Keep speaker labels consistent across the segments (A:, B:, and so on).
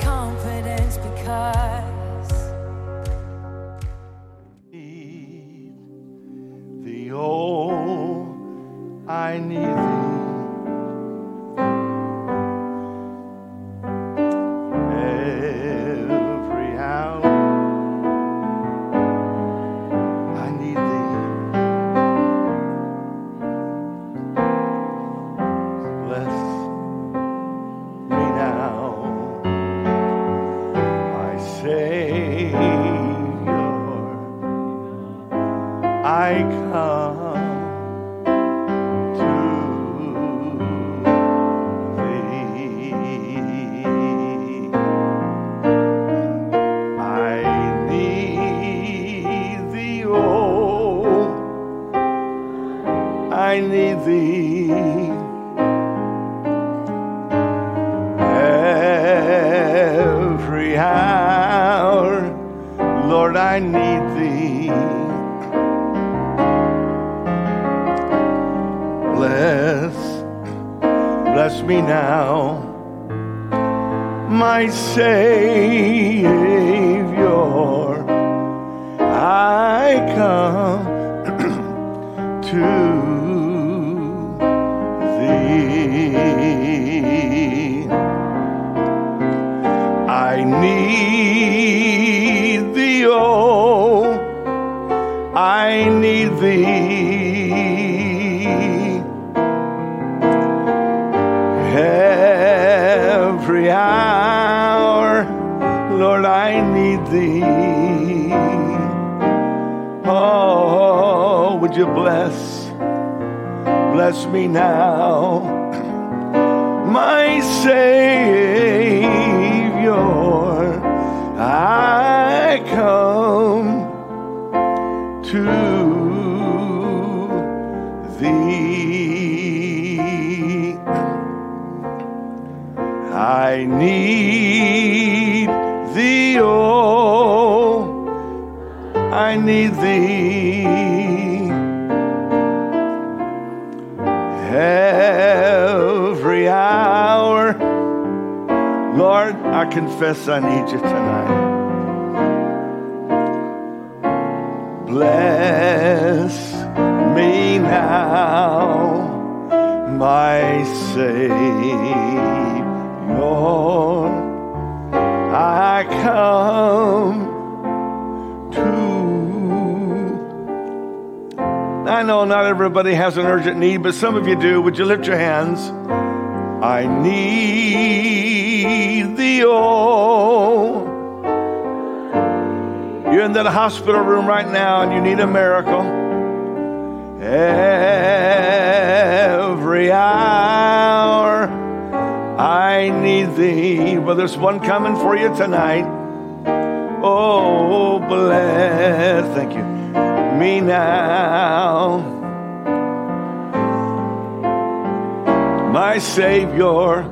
A: confidence because
B: Bless me now, my Savior. I come to. I know not everybody has an urgent need, but some of you do. Would you lift your hands? I need thee, oh. You're in that hospital room right now and you need a miracle. Every hour I need thee. Well, there's one coming for you tonight. Oh, bless. Thank you. Me now. My Savior,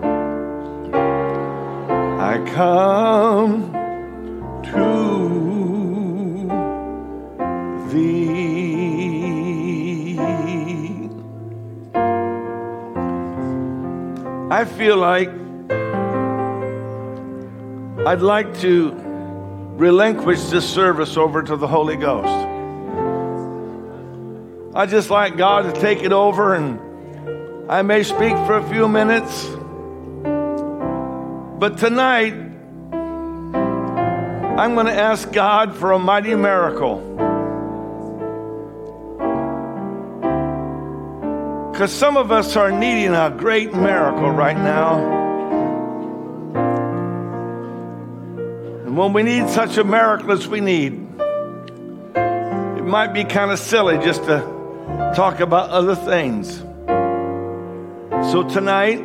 B: I come to thee. I feel like I'd like to relinquish this service over to the Holy Ghost. I just like God to take it over and I may speak for a few minutes. But tonight, I'm going to ask God for a mighty miracle. Because some of us are needing a great miracle right now. And when we need such a miracle as we need, it might be kind of silly just to talk about other things. So tonight,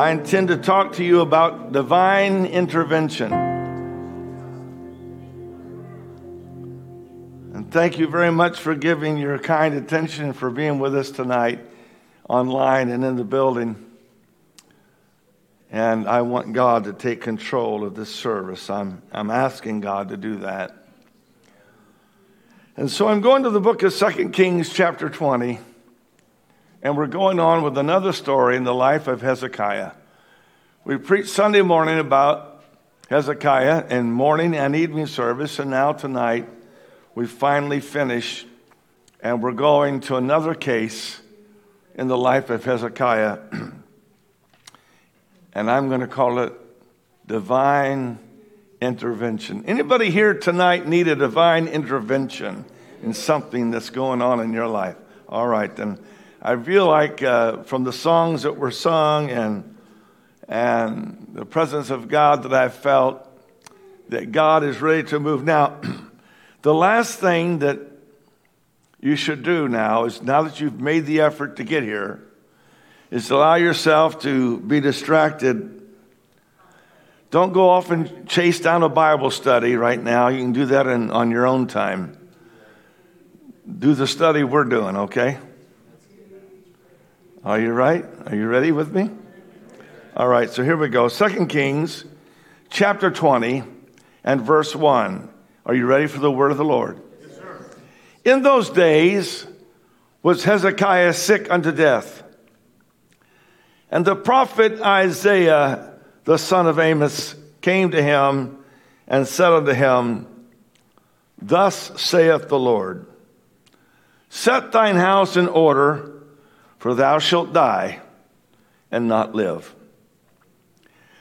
B: I intend to talk to you about divine intervention. Thank you very much for giving your kind attention and for being with us tonight online and in the building. And I want God to take control of this service. I'm, I'm asking God to do that. And so I'm going to the book of 2 Kings, chapter 20. And we're going on with another story in the life of Hezekiah. We preached Sunday morning about Hezekiah in morning and evening service, and now tonight we finally finish, and we're going to another case in the life of Hezekiah, and I'm going to call it divine intervention. Anybody here tonight need a divine intervention in something that's going on in your life? All right, then. I feel like uh, from the songs that were sung and and the presence of God that I've felt, that God is ready to move. Now, the last thing that you should do now is now that you've made the effort to get here, is allow yourself to be distracted. Don't go off and chase down a Bible study right now. You can do that in, on your own time. Do the study we're doing, okay? Are you right? Are you ready with me? All right, so here we go. Second Kings chapter 20 and verse 1. Are you ready for the word of the Lord? Yes, sir. In those days was Hezekiah sick unto death. And the prophet Isaiah, the son of Amos, came to him and said unto him, Thus saith the Lord, Set thine house in order, for thou shalt die and not live.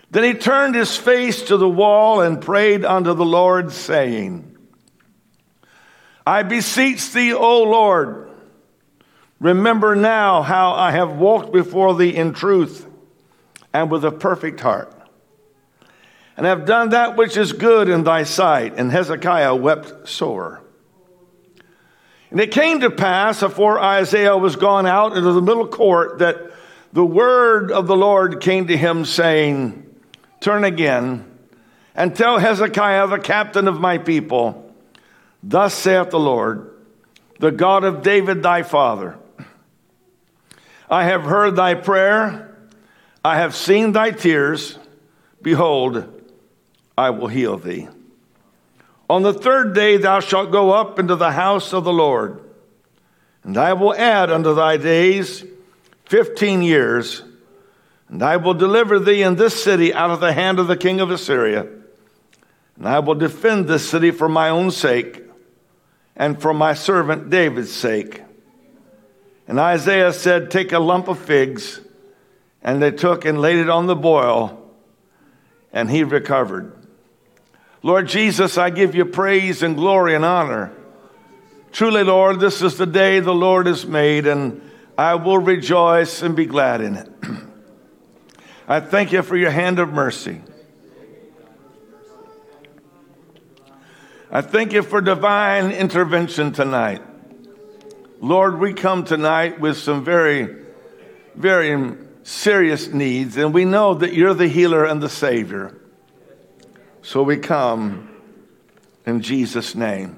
B: Then he turned his face to the wall and prayed unto the Lord, saying, I beseech thee, O Lord, remember now how I have walked before thee in truth and with a perfect heart, and have done that which is good in thy sight. And Hezekiah wept sore. And it came to pass, afore Isaiah was gone out into the middle court, that the word of the Lord came to him, saying, turn again and tell Hezekiah, the captain of my people, Thus saith the Lord, the God of David thy father I have heard thy prayer, I have seen thy tears. Behold, I will heal thee. On the third day thou shalt go up into the house of the Lord, and I will add unto thy days fifteen years and I will deliver thee in this city out of the hand of the king of Assyria. And I will defend this city for my own sake and for my servant David's sake. And Isaiah said, Take a lump of figs. And they took and laid it on the boil, and he recovered. Lord Jesus, I give you praise and glory and honor. Truly, Lord, this is the day the Lord has made, and I will rejoice and be glad in it. I thank you for your hand of mercy. I thank you for divine intervention tonight. Lord, we come tonight with some very, very serious needs, and we know that you're the healer and the Savior. So we come in Jesus' name.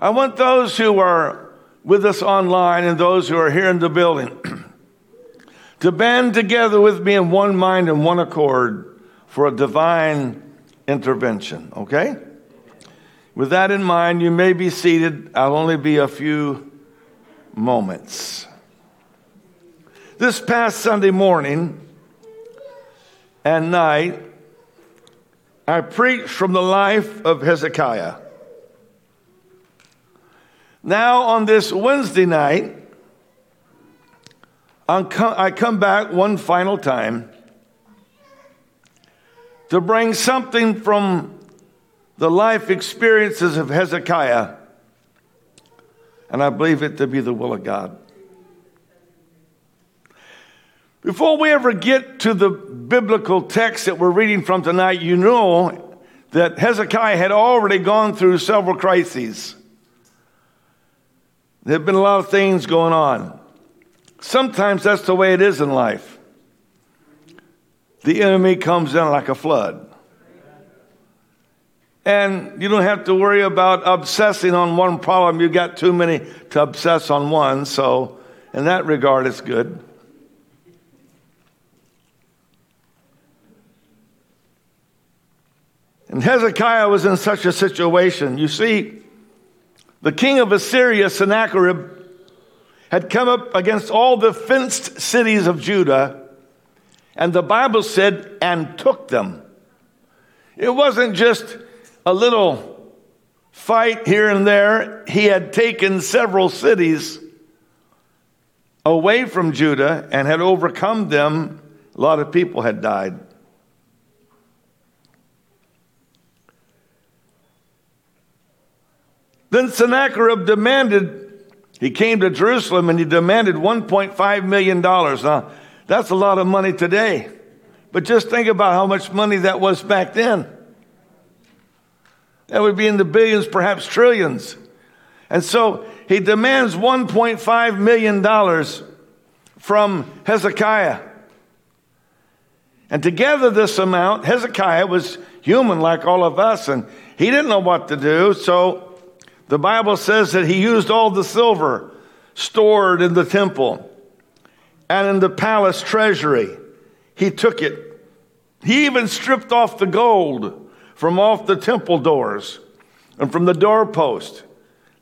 B: I want those who are with us online and those who are here in the building to band together with me in one mind and one accord for a divine intervention, okay? With that in mind, you may be seated. I'll only be a few moments. This past Sunday morning and night, I preached from the life of Hezekiah. Now, on this Wednesday night, I come back one final time to bring something from the life experiences of Hezekiah, and I believe it to be the will of God. Before we ever get to the biblical text that we're reading from tonight, you know that Hezekiah had already gone through several crises. There have been a lot of things going on. Sometimes that's the way it is in life. The enemy comes in like a flood. And you don't have to worry about obsessing on one problem. You've got too many to obsess on one. So, in that regard, it's good. And Hezekiah was in such a situation. You see, the king of Assyria, Sennacherib, had come up against all the fenced cities of Judah, And the Bible said, and took them. It wasn't just a little fight here and there. He had taken several cities away from Judah and had overcome them. A lot of people had died. Then Sennacherib demanded, he came to Jerusalem and he demanded $1.5 million. Now, that's a lot of money today. But just think about how much money that was back then. That would be in the billions, perhaps trillions. And so he demands $1.5 million from Hezekiah. And to gather this amount, Hezekiah was human like all of us, and he didn't know what to do. So the Bible says that he used all the silver stored in the temple and in the palace treasury. He took it. He even stripped off the gold from off the temple doors and from the doorpost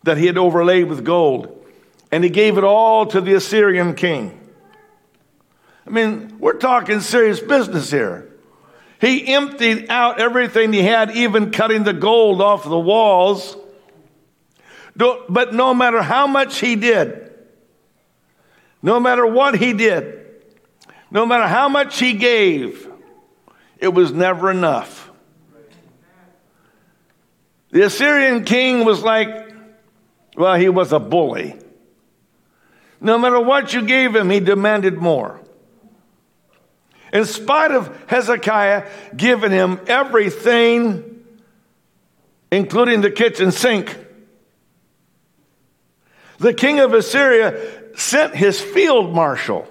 B: that he had overlaid with gold. And he gave it all to the Assyrian king. I mean, we're talking serious business here. He emptied out everything he had, even cutting the gold off the walls but no matter how much he did, no matter what he did, no matter how much he gave, it was never enough. The Assyrian king was like, well, he was a bully. No matter what you gave him, he demanded more. In spite of Hezekiah giving him everything, including the kitchen sink, the king of Assyria sent his field marshal,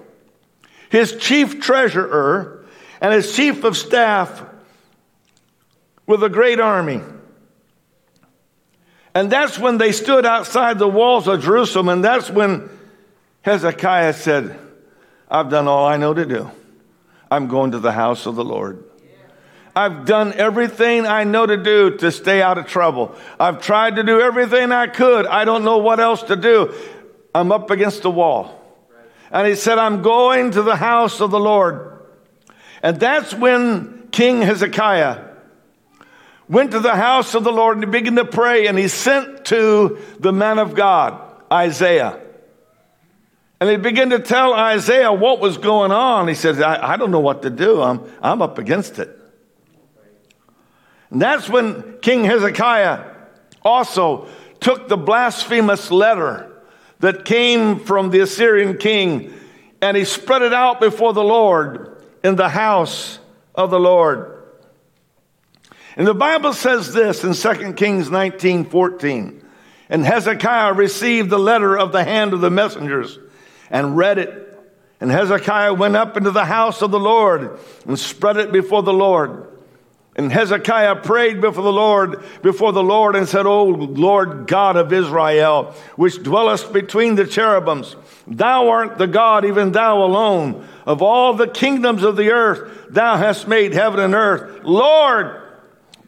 B: his chief treasurer, and his chief of staff with a great army. And that's when they stood outside the walls of Jerusalem, and that's when Hezekiah said, I've done all I know to do. I'm going to the house of the Lord. I've done everything I know to do to stay out of trouble. I've tried to do everything I could. I don't know what else to do. I'm up against the wall. And he said, I'm going to the house of the Lord. And that's when King Hezekiah went to the house of the Lord and he began to pray and he sent to the man of God, Isaiah. And he began to tell Isaiah what was going on. He said, I, I don't know what to do. I'm, I'm up against it. And that's when King Hezekiah also took the blasphemous letter that came from the Assyrian king and he spread it out before the Lord in the house of the Lord. And the Bible says this in 2 Kings 19 14. And Hezekiah received the letter of the hand of the messengers and read it. And Hezekiah went up into the house of the Lord and spread it before the Lord. And Hezekiah prayed before the Lord, before the Lord, and said, O Lord God of Israel, which dwellest between the cherubims, thou art the God, even thou alone. Of all the kingdoms of the earth, thou hast made heaven and earth. Lord,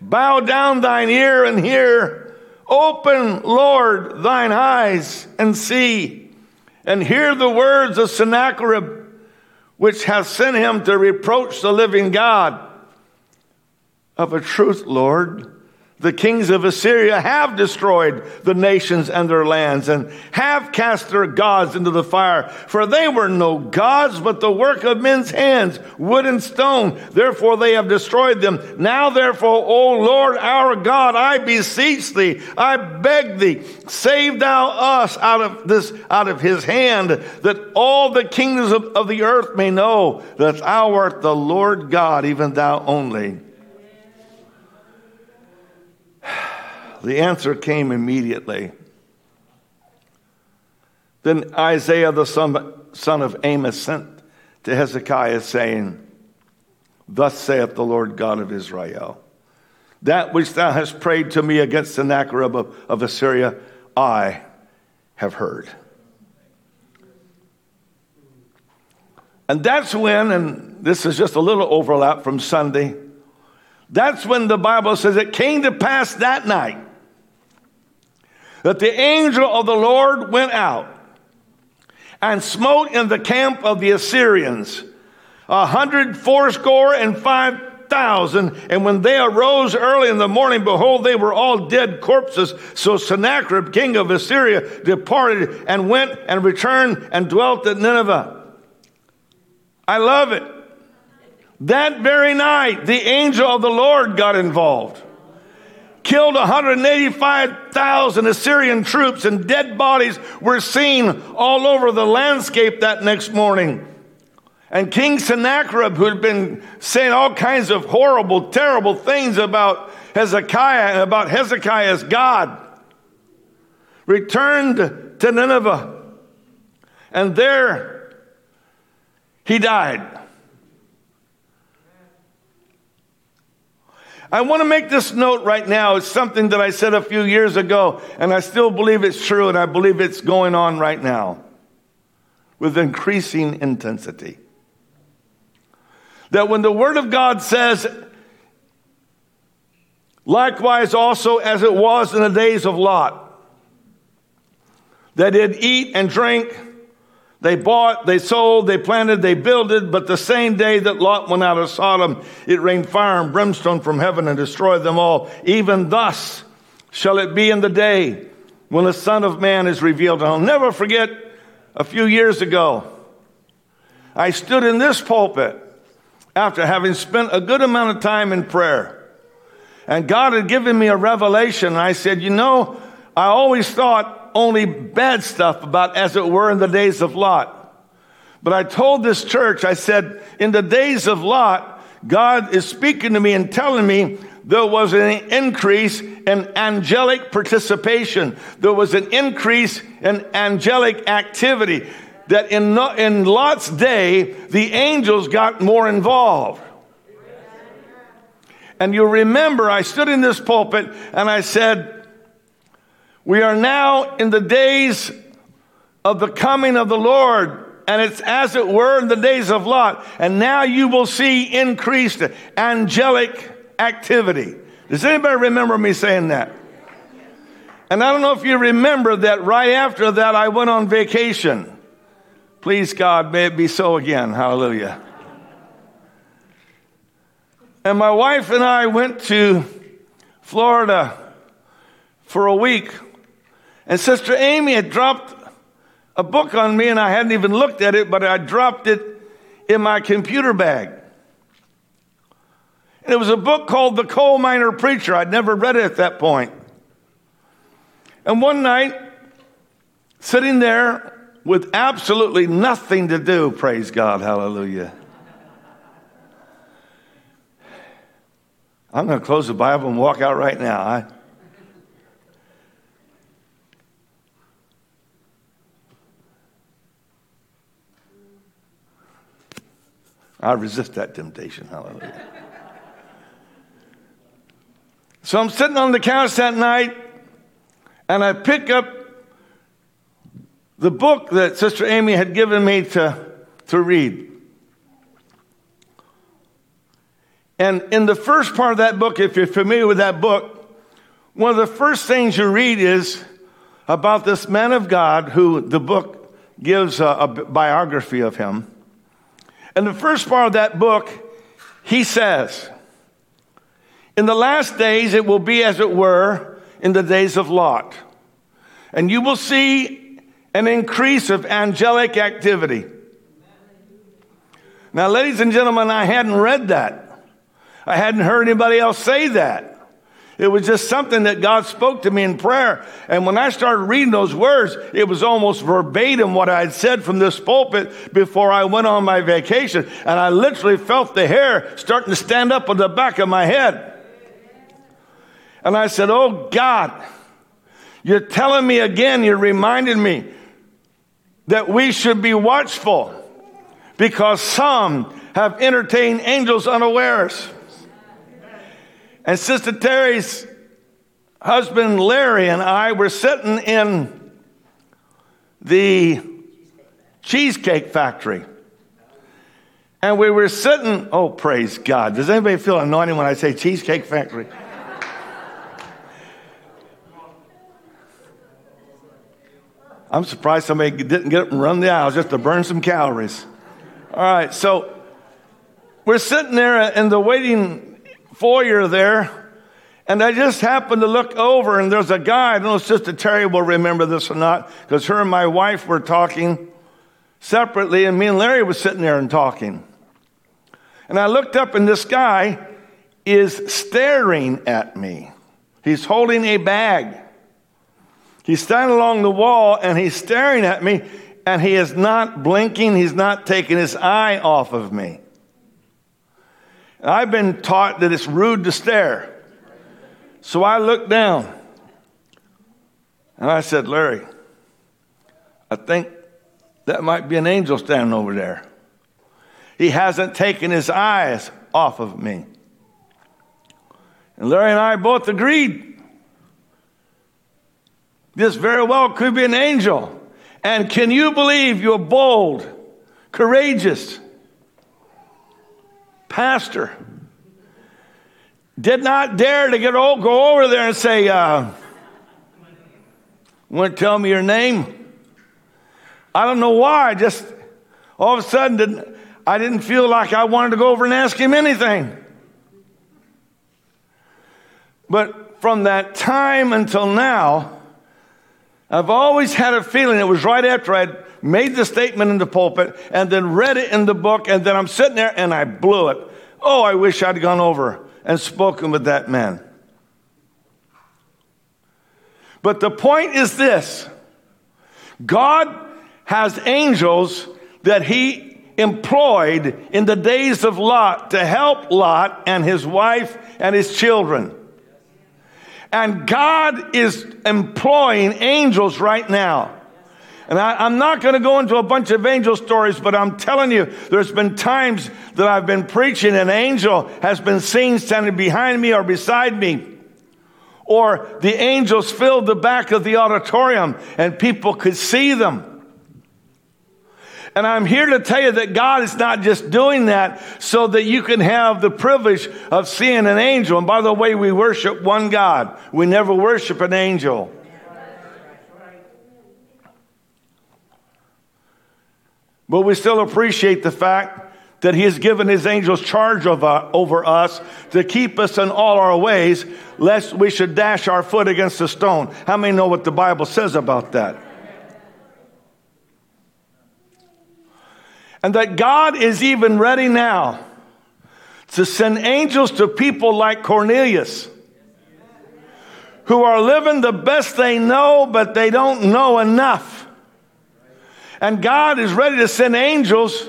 B: bow down thine ear and hear. Open, Lord, thine eyes and see, and hear the words of Sennacherib, which hath sent him to reproach the living God. Of a truth, Lord, the kings of Assyria have destroyed the nations and their lands and have cast their gods into the fire. For they were no gods, but the work of men's hands, wood and stone. Therefore they have destroyed them. Now therefore, O Lord our God, I beseech thee, I beg thee, save thou us out of this, out of his hand, that all the kingdoms of, of the earth may know that thou art the Lord God, even thou only. The answer came immediately. Then Isaiah the son, son of Amos sent to Hezekiah, saying, Thus saith the Lord God of Israel, That which thou hast prayed to me against Sennacherib of, of Assyria, I have heard. And that's when, and this is just a little overlap from Sunday, that's when the Bible says it came to pass that night that the angel of the Lord went out and smote in the camp of the Assyrians a hundred fourscore and five thousand. And when they arose early in the morning, behold, they were all dead corpses. So Sennacherib, king of Assyria, departed and went and returned and dwelt at Nineveh. I love it. That very night, the angel of the Lord got involved. Killed 185,000 Assyrian troops, and dead bodies were seen all over the landscape that next morning. And King Sennacherib, who had been saying all kinds of horrible, terrible things about Hezekiah and about Hezekiah's God, returned to Nineveh. And there he died. I want to make this note right now. It's something that I said a few years ago, and I still believe it's true, and I believe it's going on right now with increasing intensity that when the Word of God says, likewise also as it was in the days of Lot, they did eat and drink, they bought, they sold, they planted, they builded, but the same day that Lot went out of Sodom, it rained fire and brimstone from heaven and destroyed them all. Even thus shall it be in the day when the Son of Man is revealed. And I'll never forget a few years ago, I stood in this pulpit after having spent a good amount of time in prayer. And God had given me a revelation. And I said, You know, I always thought only bad stuff about, as it were, in the days of Lot. But I told this church, I said, In the days of Lot, God is speaking to me and telling me there was an increase in angelic participation. There was an increase in angelic activity that in, in Lot's day, the angels got more involved. And you remember, I stood in this pulpit and I said, We are now in the days of the coming of the Lord. And it's as it were in the days of Lot. And now you will see increased angelic activity. Does anybody remember me saying that? And I don't know if you remember that right after that, I went on vacation. Please, God, may it be so again. Hallelujah. And my wife and I went to Florida for a week. And Sister Amy had dropped a book on me, and I hadn't even looked at it, but I dropped it in my computer bag. And it was a book called The Coal Miner Preacher. I'd never read it at that point. And one night, sitting there with absolutely nothing to do, praise God, hallelujah. I'm going to close the Bible and walk out right now. I, I resist that temptation. Hallelujah. So I'm sitting on the couch that night and I pick up the book that Sister Amy had given me to, to read. And in the first part of that book, if you're familiar with that book, one of the first things you read is about this man of God who the book gives a, a biography of him. And the first part of that book, he says, In the last days it will be as it were in the days of Lot. And you will see an increase of angelic activity. Now, ladies and gentlemen, I hadn't read that. I hadn't heard anybody else say that. It was just something that God spoke to me in prayer. And when I started reading those words, it was almost verbatim what I had said from this pulpit before I went on my vacation. And I literally felt the hair starting to stand up on the back of my head. And I said, Oh God, you're telling me again, you're reminding me that we should be watchful because some have entertained angels unawares. And Sister Terry's husband Larry and I were sitting in the cheesecake factory. And we were sitting, oh, praise God. Does anybody feel anointed when I say cheesecake factory? I'm surprised somebody didn't get up and run the aisles just to burn some calories. All right, so we're sitting there in the waiting foyer there, and I just happened to look over, and there's a guy. I don't know if Sister Terry will remember this or not, because her and my wife were talking separately, and me and Larry was sitting there and talking. And I looked up, and this guy is staring at me. He's holding a bag. He's standing along the wall and he's staring at me, and he is not blinking. He's not taking his eye off of me. I've been taught that it's rude to stare. So I looked down and I said, Larry, I think that might be an angel standing over there. He hasn't taken his eyes off of me. And Larry and I both agreed this very well could be an angel. And can you believe you're bold, courageous pastor? Did not dare to get old, go over there and say, uh, "Want to tell me your name?" I don't know why. Just all of a sudden, didn't, I didn't feel like I wanted to go over and ask him anything. But from that time until now, I've always had a feeling it was right after I'd made the statement in the pulpit and then read it in the book, and then I'm sitting there and I blew it. Oh, I wish I'd gone over and spoken with that man. But the point is this God has angels that he employed in the days of Lot to help Lot and his wife and his children. And God is employing angels right now. And I, am not going to go into a bunch of angel stories, but I'm telling you, there's been times that I've been preaching, an angel has been seen standing behind me or beside me. Or the angels filled the back of the auditorium and people could see them. And I'm here to tell you that God is not just doing that so that you can have the privilege of seeing an angel. And by the way, we worship one God. We never worship an angel. But we still appreciate the fact that He has given His angels charge uh, over us to keep us in all our ways, lest we should dash our foot against a stone. How many know what the Bible says about that? And that God is even ready now to send angels to people like Cornelius who are living the best they know, but they don't know enough. And God is ready to send angels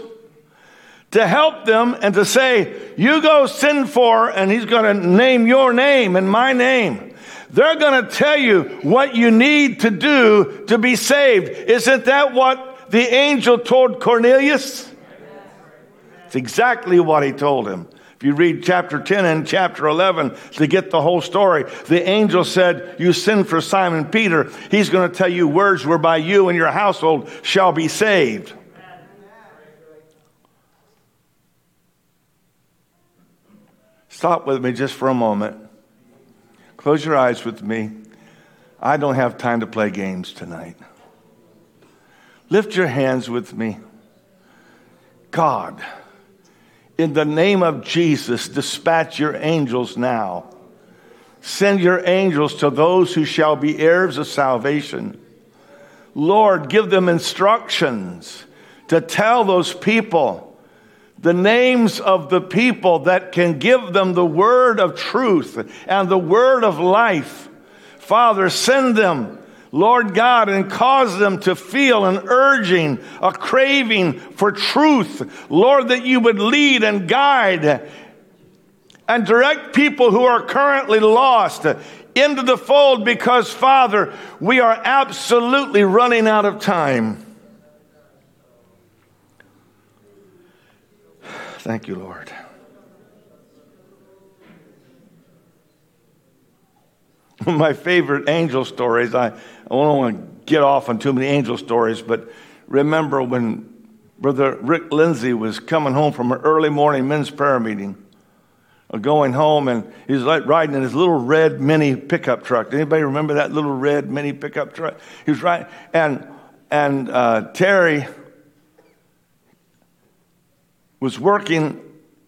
B: to help them and to say, You go send for, and He's going to name your name and my name. They're going to tell you what you need to do to be saved. Isn't that what the angel told Cornelius? It's exactly what he told him. If you read chapter 10 and chapter 11 to get the whole story, the angel said, You send for Simon Peter. He's going to tell you words whereby you and your household shall be saved. Stop with me just for a moment. Close your eyes with me. I don't have time to play games tonight. Lift your hands with me. God, in the name of Jesus, dispatch your angels now. Send your angels to those who shall be heirs of salvation. Lord, give them instructions to tell those people the names of the people that can give them the word of truth and the word of life. Father, send them Lord God, and cause them to feel an urging, a craving for truth. Lord, that you would lead and guide and direct people who are currently lost into the fold because, Father, we are absolutely running out of time. Thank you, Lord. My favorite angel stories, I, I don't want to get off on too many angel stories, but remember when Brother Rick Lindsay was coming home from an early morning men's prayer meeting, uh, going home, and he was like riding in his little red mini pickup truck. Anybody remember that little red mini pickup truck? He was right, and and uh, Terry was working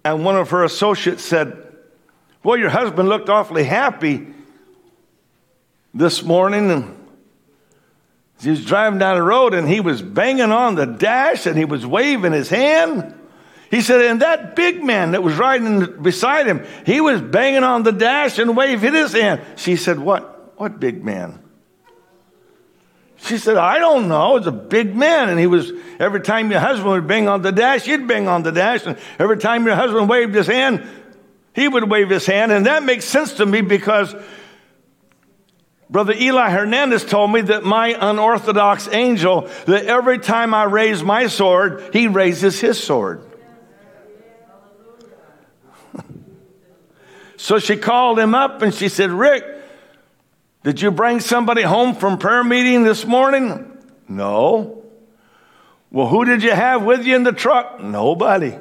B: and one of her associates said, Well, your husband looked awfully happy this morning. And he was driving down the road and he was banging on the dash and he was waving his hand. He said, and that big man that was riding beside him, he was banging on the dash and waving his hand. She said, What? What big man? She said, I don't know. It's a big man. And he was, every time your husband would bang on the dash, you'd bang on the dash. And every time your husband waved his hand, he would wave his hand. And that makes sense to me because Brother Eli Hernandez told me that my unorthodox angel, that every time I raise my sword, he raises his sword. so she called him up and she said, Rick, did you bring somebody home from prayer meeting this morning? No. Well, who did you have with you in the truck? Nobody.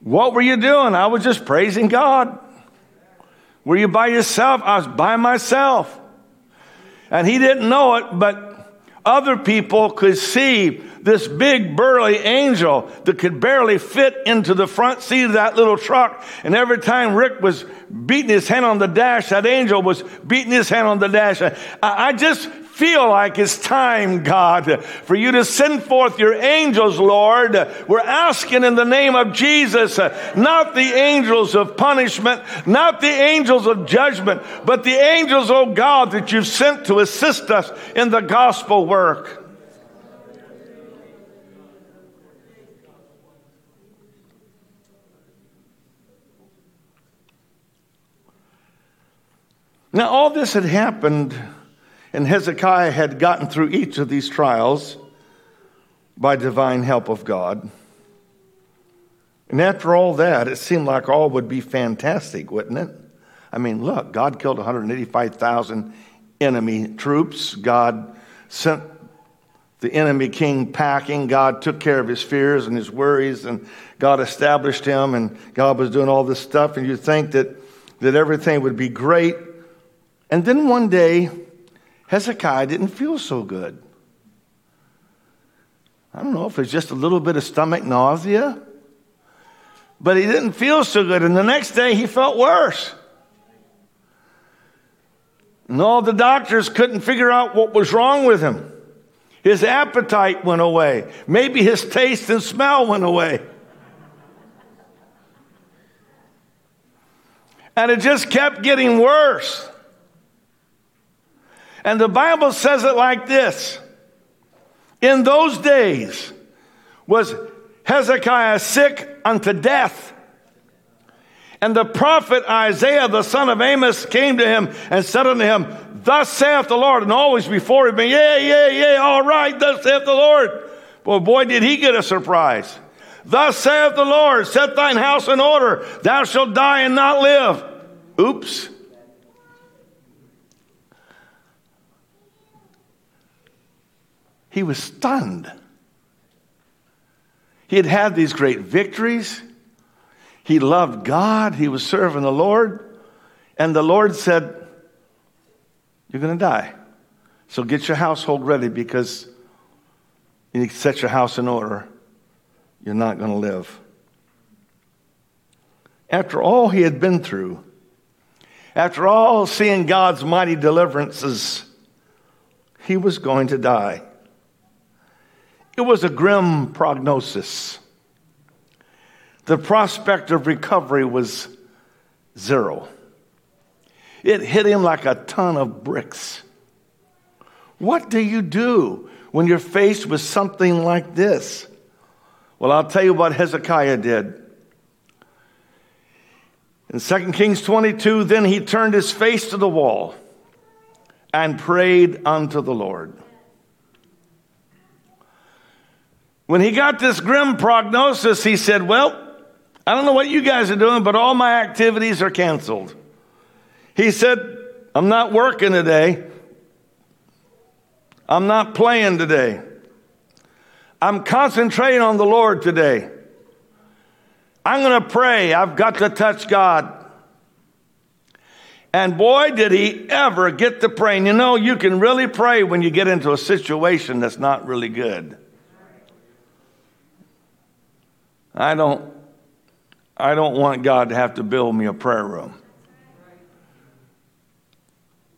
B: What were you doing? I was just praising God. Were you by yourself? I was by myself. And he didn't know it, but other people could see this big burly angel that could barely fit into the front seat of that little truck. And every time Rick was beating his hand on the dash, that angel was beating his hand on the dash. I, just feel like it's time, God, for you to send forth your angels, Lord. We're asking in the name of Jesus, not the angels of punishment, not the angels of judgment, but the angels, oh God, that you've sent to assist us in the gospel work. Now, all this had happened, and Hezekiah had gotten through each of these trials by divine help of God. And after all that, it seemed like all would be fantastic, wouldn't it? I mean, look, God killed 185,000 enemy troops. God sent the enemy king packing. God took care of his fears and his worries, and God established him, and God was doing all this stuff. And you'd think that, that everything would be great. And then one day, Hezekiah didn't feel so good. I don't know if it's just a little bit of stomach nausea, but he didn't feel so good. And the next day, he felt worse. And all the doctors couldn't figure out what was wrong with him. His appetite went away. Maybe his taste and smell went away. And it just kept getting worse. And the Bible says it like this In those days was Hezekiah sick unto death. And the prophet Isaiah, the son of Amos, came to him and said unto him, Thus saith the Lord. And always before him, yeah, yeah, yeah, all right, thus saith the Lord. Well, boy, did he get a surprise. Thus saith the Lord, set thine house in order, thou shalt die and not live. Oops. He was stunned. He had had these great victories. He loved God. He was serving the Lord. And the Lord said, You're going to die. So get your household ready because you need to set your house in order. You're not going to live. After all he had been through, after all seeing God's mighty deliverances, he was going to die. It was a grim prognosis. The prospect of recovery was zero. It hit him like a ton of bricks. What do you do when you're faced with something like this? Well, I'll tell you what Hezekiah did. In 2 Kings 22, then he turned his face to the wall and prayed unto the Lord. When he got this grim prognosis, he said, Well, I don't know what you guys are doing, but all my activities are canceled. He said, I'm not working today. I'm not playing today. I'm concentrating on the Lord today. I'm going to pray. I've got to touch God. And boy, did he ever get to praying. You know, you can really pray when you get into a situation that's not really good. I don't I don't want God to have to build me a prayer room.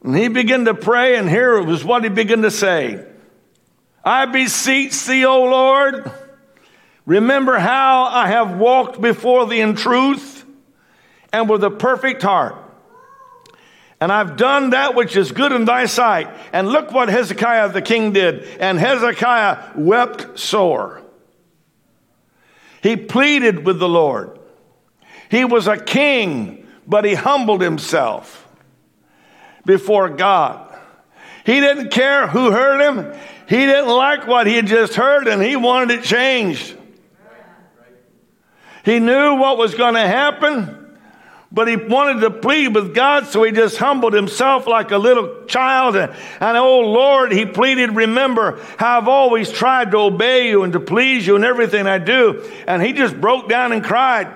B: And he began to pray, and here was what he began to say I beseech thee, O Lord, remember how I have walked before thee in truth and with a perfect heart. And I've done that which is good in thy sight. And look what Hezekiah the king did. And Hezekiah wept sore. He pleaded with the Lord. He was a king, but he humbled himself before God. He didn't care who heard him. He didn't like what he had just heard and he wanted it changed. He knew what was going to happen but he wanted to plead with God, so he just humbled himself like a little child. And, and, oh Lord, he pleaded, remember how I've always tried to obey you and to please you in everything I do. And he just broke down and cried.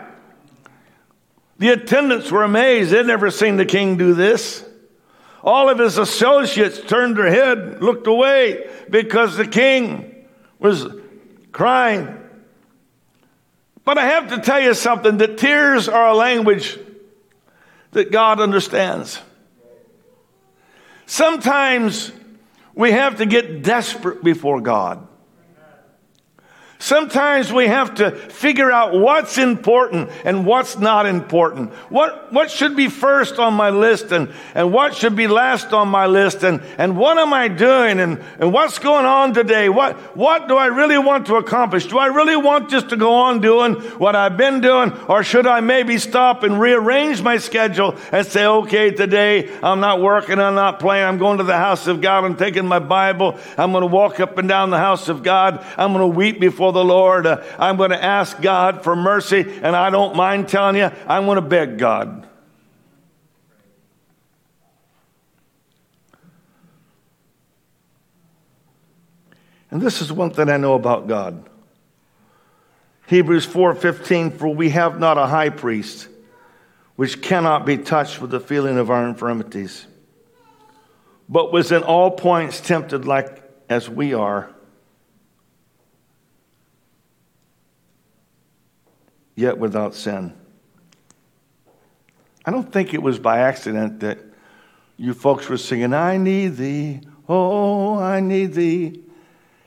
B: The attendants were amazed. They'd never seen the king do this. All of his associates turned their head, looked away because the king was crying. But I have to tell you something that tears are a language that God understands. Sometimes we have to get desperate before God. Sometimes we have to figure out what's important and what's not important. What, what should be first on my list and, and what should be last on my list and, and what am I doing and, and what's going on today? What, what do I really want to accomplish? Do I really want just to go on doing what I've been doing or should I maybe stop and rearrange my schedule and say, okay, today I'm not working, I'm not playing, I'm going to the house of God, I'm taking my Bible, I'm going to walk up and down the house of God, I'm going to weep before the Lord. I'm going to ask God for mercy, and I don't mind telling you, I'm going to beg God. And this is one thing I know about God. Hebrews 4:15 for we have not a high priest which cannot be touched with the feeling of our infirmities but was in all points tempted like as we are yet without sin. I don't think it was by accident that you folks were singing, I need thee, oh, I need thee.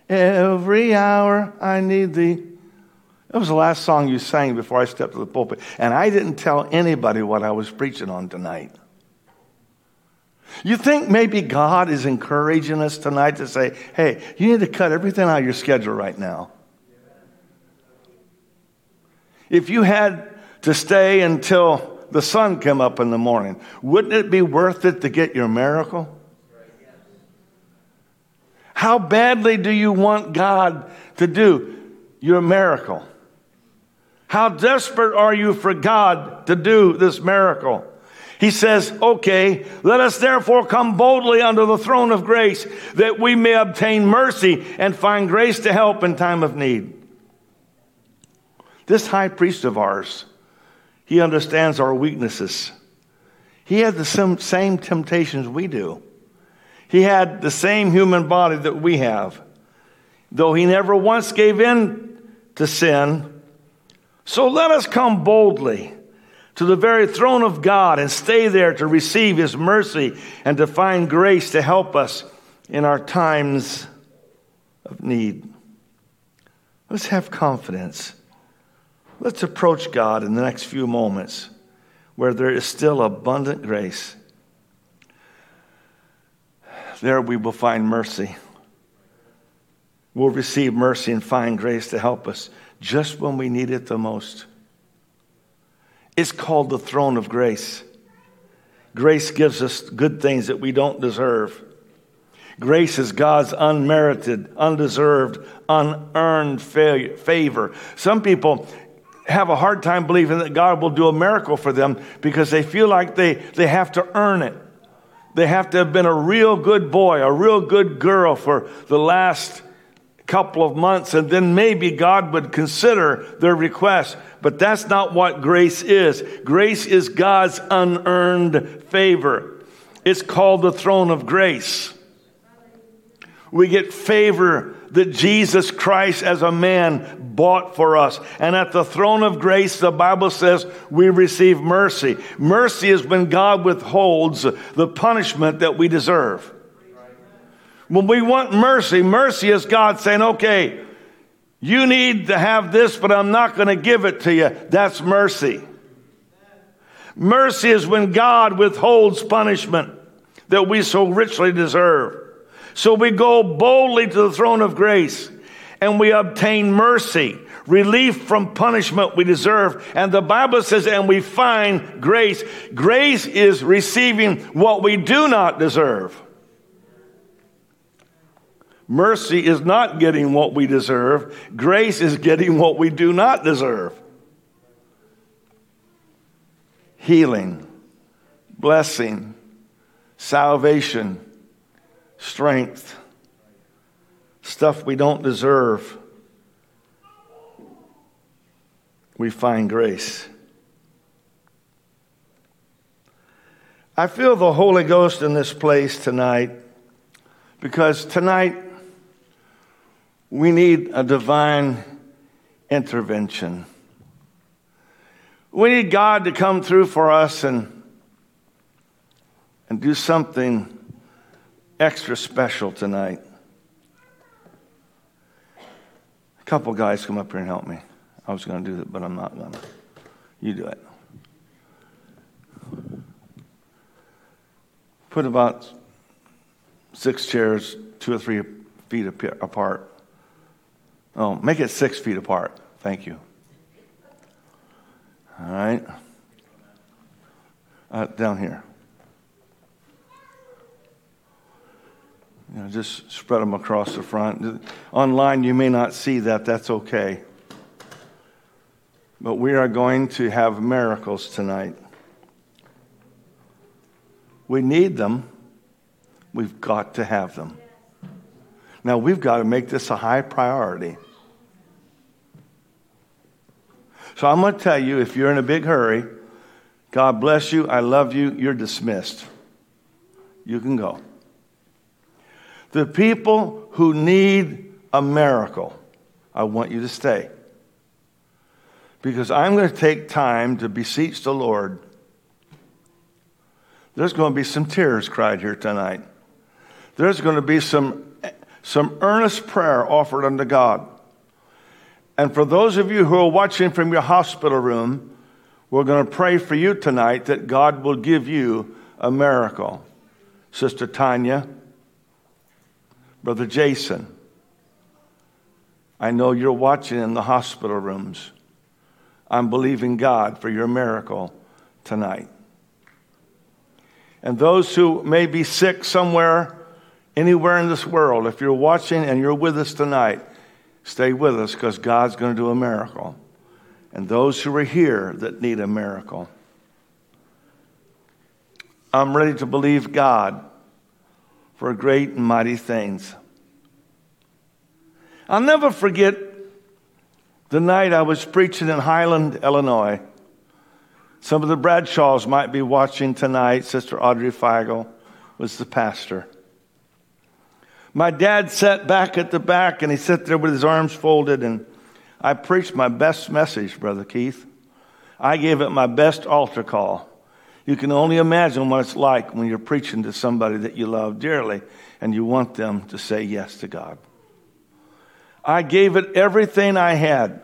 B: Every hour I need thee. That was the last song you sang before I stepped to the pulpit. And I didn't tell anybody what I was preaching on tonight. You think maybe God is encouraging us tonight to say, hey, you need to cut everything out of your schedule right now. If you had to stay until the sun came up in the morning, wouldn't it be worth it to get your miracle? How badly do you want God to do your miracle? How desperate are you for God to do this miracle? He says, Okay, let us therefore come boldly under the throne of grace that we may obtain mercy and find grace to help in time of need. This high priest of ours, he understands our weaknesses. He had the same temptations we do. He had the same human body that we have. Though he never once gave in to sin. So let us come boldly to the very throne of God and stay there to receive his mercy and to find grace to help us in our times of need. Let's have confidence Let's approach God in the next few moments where there is still abundant grace. There we will find mercy. We'll receive mercy and find grace to help us just when we need it the most. It's called the throne of grace. Grace gives us good things that we don't deserve. Grace is God's unmerited, undeserved, unearned favor. Some people have a hard time believing that God will do a miracle for them because they feel like they, they have to earn it. They have to have been a real good boy, a real good girl for the last couple of months, and then maybe God would consider their request. But that's not what grace is. Grace is God's unearned favor. It's called the throne of grace. We get favor that Jesus Christ as a man bought for us. And at the throne of grace, the Bible says we receive mercy. Mercy is when God withholds the punishment that we deserve. When we want mercy, mercy is God saying, okay, you need to have this, but I'm not going to give it to you. That's mercy. Mercy is when God withholds punishment that we so richly deserve. So we go boldly to the throne of grace and we obtain mercy, relief from punishment we deserve. And the Bible says, and we find grace. Grace is receiving what we do not deserve. Mercy is not getting what we deserve. Grace is getting what we do not deserve. Healing, blessing, salvation, strength, stuff we don't deserve, we find grace. I feel the Holy Ghost in this place tonight because tonight we need a divine intervention. We need God to come through for us and, and do something extra special tonight. A couple guys come up here and help me. I was going to do it, but I'm not going to. You do it. Put about six chairs, two or three feet apart. Oh, make it six feet apart. Thank you. All right. Uh, down here. You know, just spread them across the front. Online, you may not see that. That's okay. But we are going to have miracles tonight. We need them. We've got to have them. Now, we've got to make this a high priority. So I'm going to tell you if you're in a big hurry, God bless you, I love you, you're dismissed. You can go. The people who need a miracle, I want you to stay. Because I'm going to take time to beseech the Lord. There's going to be some tears cried here tonight. There's going to be some, some earnest prayer offered unto God. And for those of you who are watching from your hospital room, we're going to pray for you tonight that God will give you a miracle. Sister Tanya, Brother Jason, I know you're watching in the hospital rooms. I'm believing God for your miracle tonight. And those who may be sick somewhere, anywhere in this world, if you're watching and you're with us tonight, stay with us because God's going to do a miracle. And those who are here that need a miracle, I'm ready to believe God for great and mighty things. I'll never forget the night I was preaching in Highland, Illinois. Some of the Bradshaws might be watching tonight. Sister Audrey Feigl was the pastor. My dad sat back at the back and he sat there with his arms folded, and I preached my best message, Brother Keith. I gave it my best altar call. You can only imagine what it's like when you're preaching to somebody that you love dearly and you want them to say yes to God. I gave it everything I had.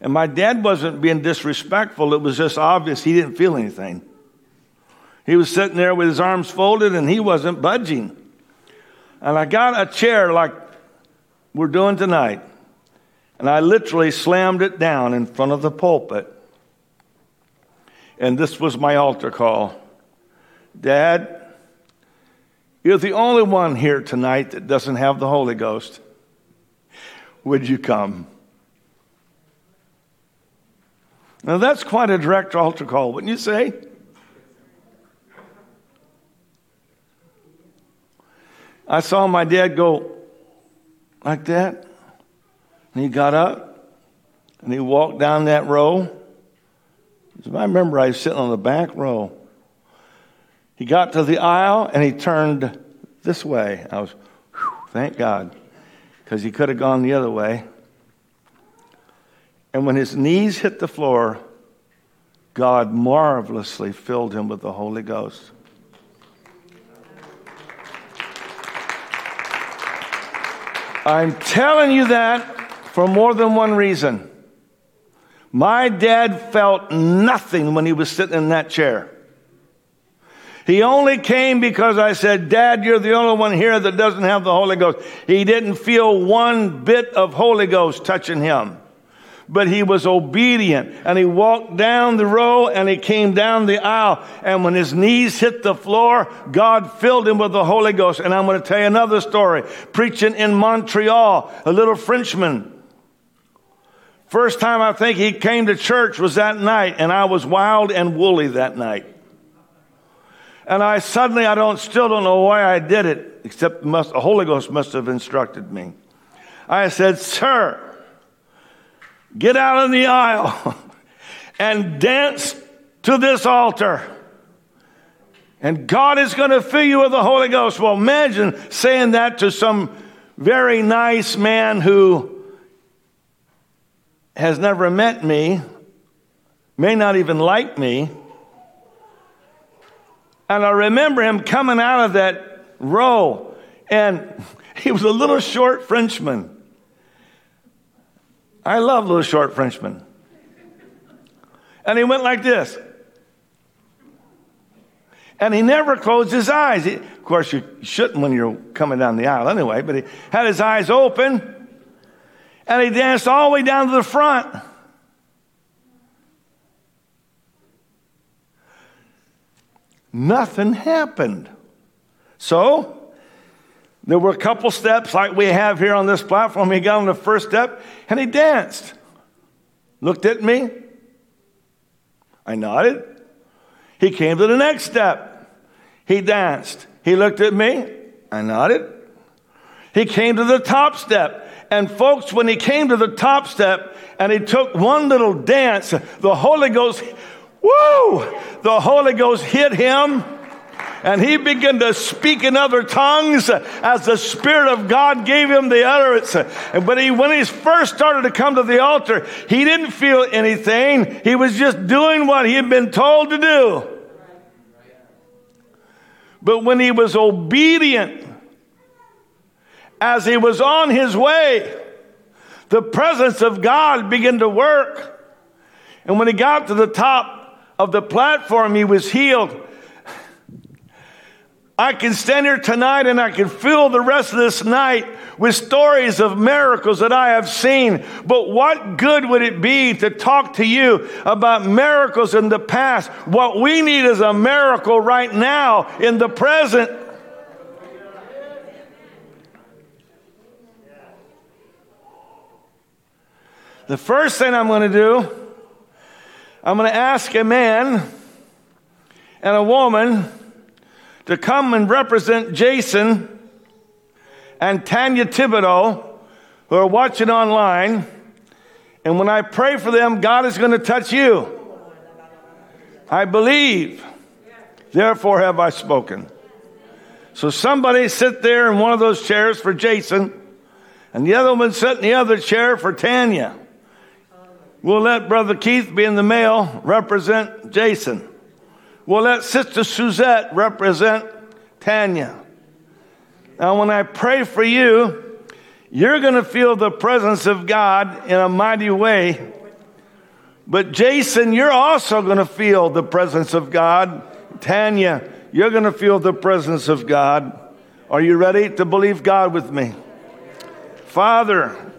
B: And my dad wasn't being disrespectful, it was just obvious he didn't feel anything. He was sitting there with his arms folded and he wasn't budging. And I got a chair like we're doing tonight, and I literally slammed it down in front of the pulpit and this was my altar call Dad, you're the only one here tonight that doesn't have the Holy Ghost. Would you come? Now, that's quite a direct altar call, wouldn't you say? I saw my dad go like that, and he got up and he walked down that row. I remember I was sitting on the back row. He got to the aisle and he turned this way. I was, whew, thank God. because he could have gone the other way. And when his knees hit the floor, God marvelously filled him with the Holy Ghost. I'm telling you that for more than one reason. My dad felt nothing when he was sitting in that chair. He only came because I said, Dad, you're the only one here that doesn't have the Holy Ghost. He didn't feel one bit of Holy Ghost touching him. But he was obedient and he walked down the row and he came down the aisle. And when his knees hit the floor, God filled him with the Holy Ghost. And I'm going to tell you another story. Preaching in Montreal, a little Frenchman First time I think he came to church was that night, and I was wild and woolly that night. And I suddenly, I don't, still don't know why I did it, except must, the Holy Ghost must have instructed me. I said, Sir, get out in the aisle and dance to this altar. And God is going to fill you with the Holy Ghost. Well, imagine saying that to some very nice man who has never met me, may not even like me. And I remember him coming out of that row, and he was a little short Frenchman. I love little short Frenchmen. And he went like this. And he never closed his eyes. He, of course, you shouldn't when you're coming down the aisle anyway, but he had his eyes open and he danced all the way down to the front. Nothing happened. So, there were a couple steps like we have here on this platform. He got on the first step and he danced. Looked at me. I nodded. He came to the next step. He danced. He looked at me. I nodded. He came to the top step. And folks, when he came to the top step and he took one little dance, the Holy Ghost, woo, the Holy Ghost hit him and he began to speak in other tongues as the Spirit of God gave him the utterance. But he, when he first started to come to the altar, he didn't feel anything. He was just doing what he had been told to do. But when he was obedient as he was on his way, the presence of God began to work. And when he got to the top of the platform, he was healed. I can stand here tonight and I can fill the rest of this night with stories of miracles that I have seen. But what good would it be to talk to you about miracles in the past? What we need is a miracle right now in the present. The first thing I'm going to do, I'm going to ask a man and a woman to come and represent Jason and Tanya Thibodeau, who are watching online. And when I pray for them, God is going to touch you. I believe, therefore have I spoken. So somebody sit there in one of those chairs for Jason, and the other one sit in the other chair for Tanya. We'll let Brother Keith be in the male represent Jason. We'll let Sister Suzette represent Tanya. Now, when I pray for you, you're going to feel the presence of God in a mighty way. But Jason, you're also going to feel the presence of God. Tanya, you're going to feel the presence of God. Are you ready to believe God with me? Father,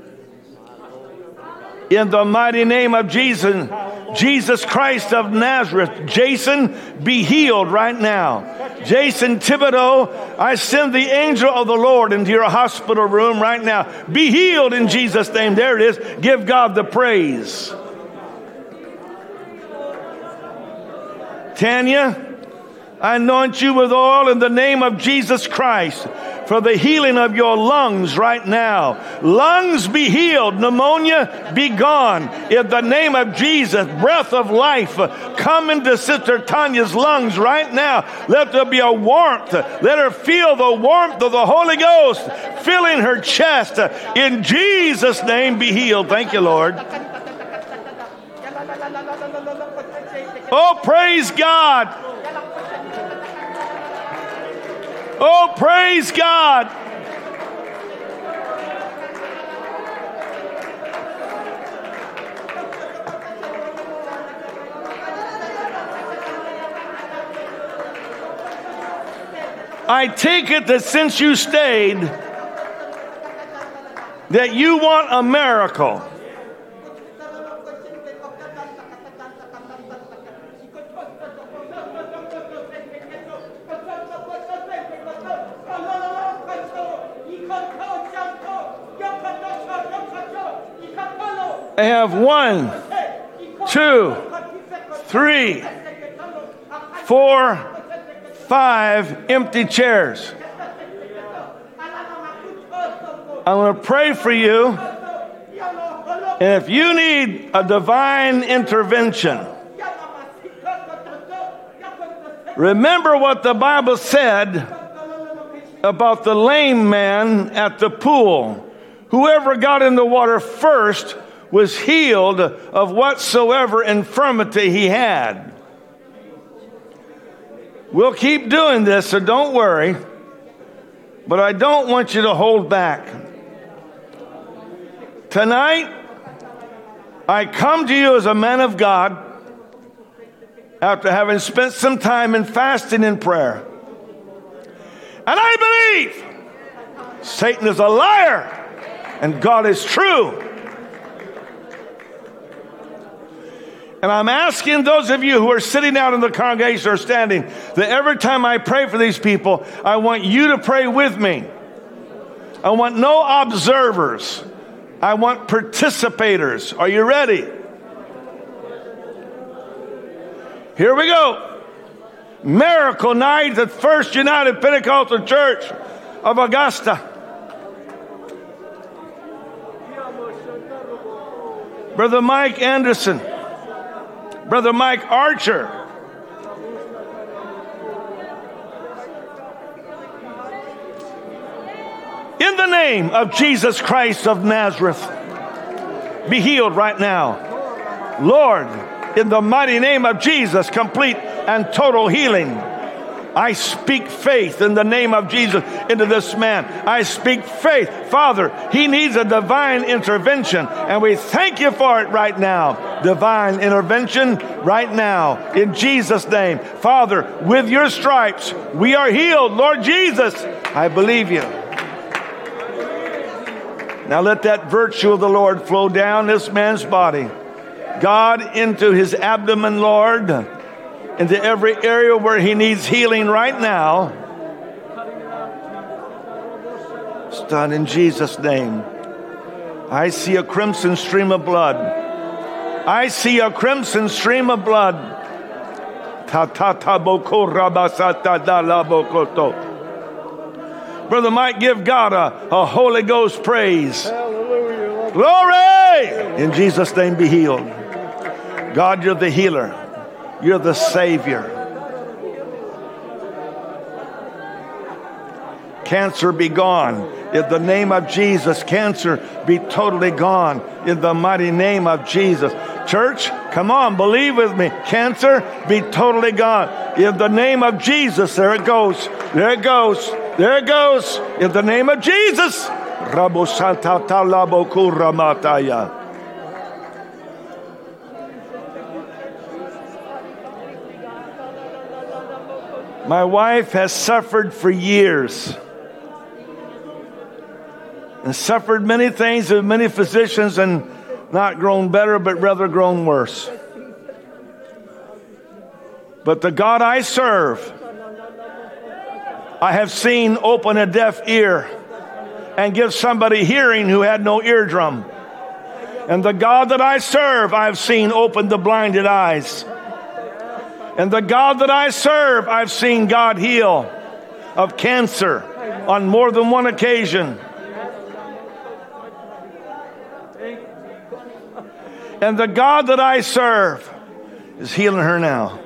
B: in the mighty name of Jesus, Jesus Christ of Nazareth. Jason, be healed right now. Jason Thibodeau, I send the angel of the Lord into your hospital room right now. Be healed in Jesus' name. There it is. Give God the praise. Tanya, I anoint you with oil in the name of Jesus Christ for the healing of your lungs right now. Lungs be healed, pneumonia be gone. In the name of Jesus, breath of life come into Sister Tanya's lungs right now. Let there be a warmth. Let her feel the warmth of the Holy Ghost filling her chest. In Jesus' name, be healed. Thank you, Lord. Oh, praise God. Oh, praise God. I take it that since you stayed, that you want a miracle. I have one, two, three, four, five empty chairs. I'm going to pray for you. And if you need a divine intervention, remember what the Bible said about the lame man at the pool. Whoever got in the water first was healed of whatsoever infirmity he had. We'll keep doing this, so don't worry. But I don't want you to hold back. Tonight, I come to you as a man of God after having spent some time in fasting and prayer. And I believe Satan is a liar and God is true. And I'm asking those of you who are sitting out in the congregation or standing that every time I pray for these people, I want you to pray with me. I want no observers. I want participators. Are you ready? Here we go. Miracle night at First United Pentecostal Church of Augusta. Brother Mike Anderson. Brother Mike Archer. In the name of Jesus Christ of Nazareth, be healed right now. Lord, in the mighty name of Jesus, complete and total healing. I speak faith in the name of Jesus into this man. I speak faith. Father, he needs a divine intervention, and we thank you for it right now. Divine intervention right now in Jesus' name. Father, with your stripes, we are healed. Lord Jesus, I believe you. Now let that virtue of the Lord flow down this man's body. God into his abdomen, Lord into every area where he needs healing right now. It's done in Jesus' name. I see a crimson stream of blood. I see a crimson stream of blood. Brother Mike, give God a, a Holy Ghost praise. Glory! In Jesus' name, be healed. God, you're the healer. You're the Savior. Cancer be gone. In the name of Jesus, cancer be totally gone. In the mighty name of Jesus. Church, come on, believe with me. Cancer be totally gone. In the name of Jesus, there it goes. There it goes. There it goes. In the name of Jesus. Rabo Santa Talabo Kuramataya. My wife has suffered for years and suffered many things with many physicians and not grown better, but rather grown worse. But the God I serve, I have seen open a deaf ear and give somebody hearing who had no eardrum. And the God that I serve, I've seen open the blinded eyes. And the God that I serve, I've seen God heal of cancer on more than one occasion. And the God that I serve is healing her now.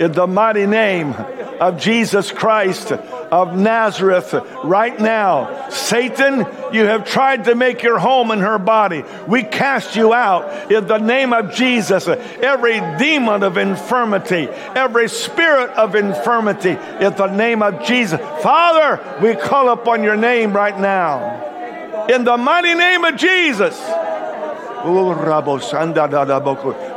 B: In the mighty name of Jesus Christ of Nazareth, right now, Satan, you have tried to make your home in her body. We cast you out in the name of Jesus. Every demon of infirmity, every spirit of infirmity, in the name of Jesus. Father, we call upon your name right now. In the mighty name of Jesus. Oh,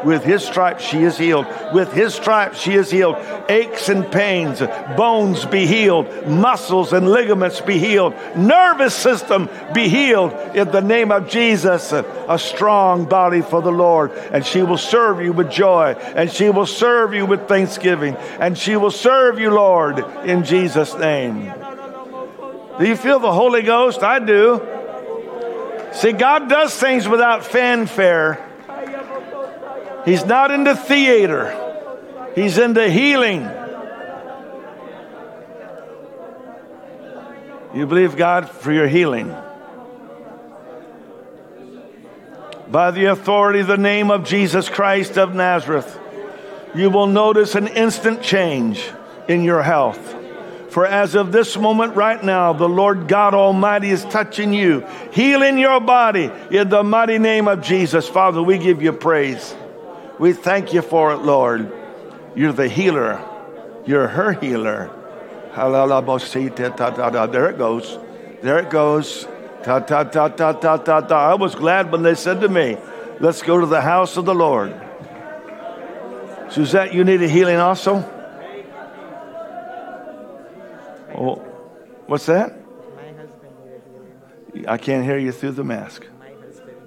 B: with his stripes she is healed. With his stripes she is healed. Aches and pains, bones be healed. Muscles and ligaments be healed. Nervous system be healed. In the name of Jesus, a strong body for the Lord. And she will serve you with joy. And she will serve you with thanksgiving. And she will serve you, Lord, in Jesus' name. Do you feel the Holy Ghost? I do. See, God does things without fanfare. He's not into theater, He's into healing. You believe God for your healing. By the authority of the name of Jesus Christ of Nazareth, you will notice an instant change in your health. For as of this moment right now, the Lord God Almighty is touching you, healing your body in the mighty name of Jesus. Father, we give you praise. We thank you for it, Lord. You're the healer, you're her healer. There it goes. There it goes. Ta ta ta ta ta ta ta. I was glad when they said to me, Let's go to the house of the Lord. Suzette, you need a healing also? Oh, what's that?
C: My husband needs a healing.
B: I can't hear you through the mask.
C: My husband.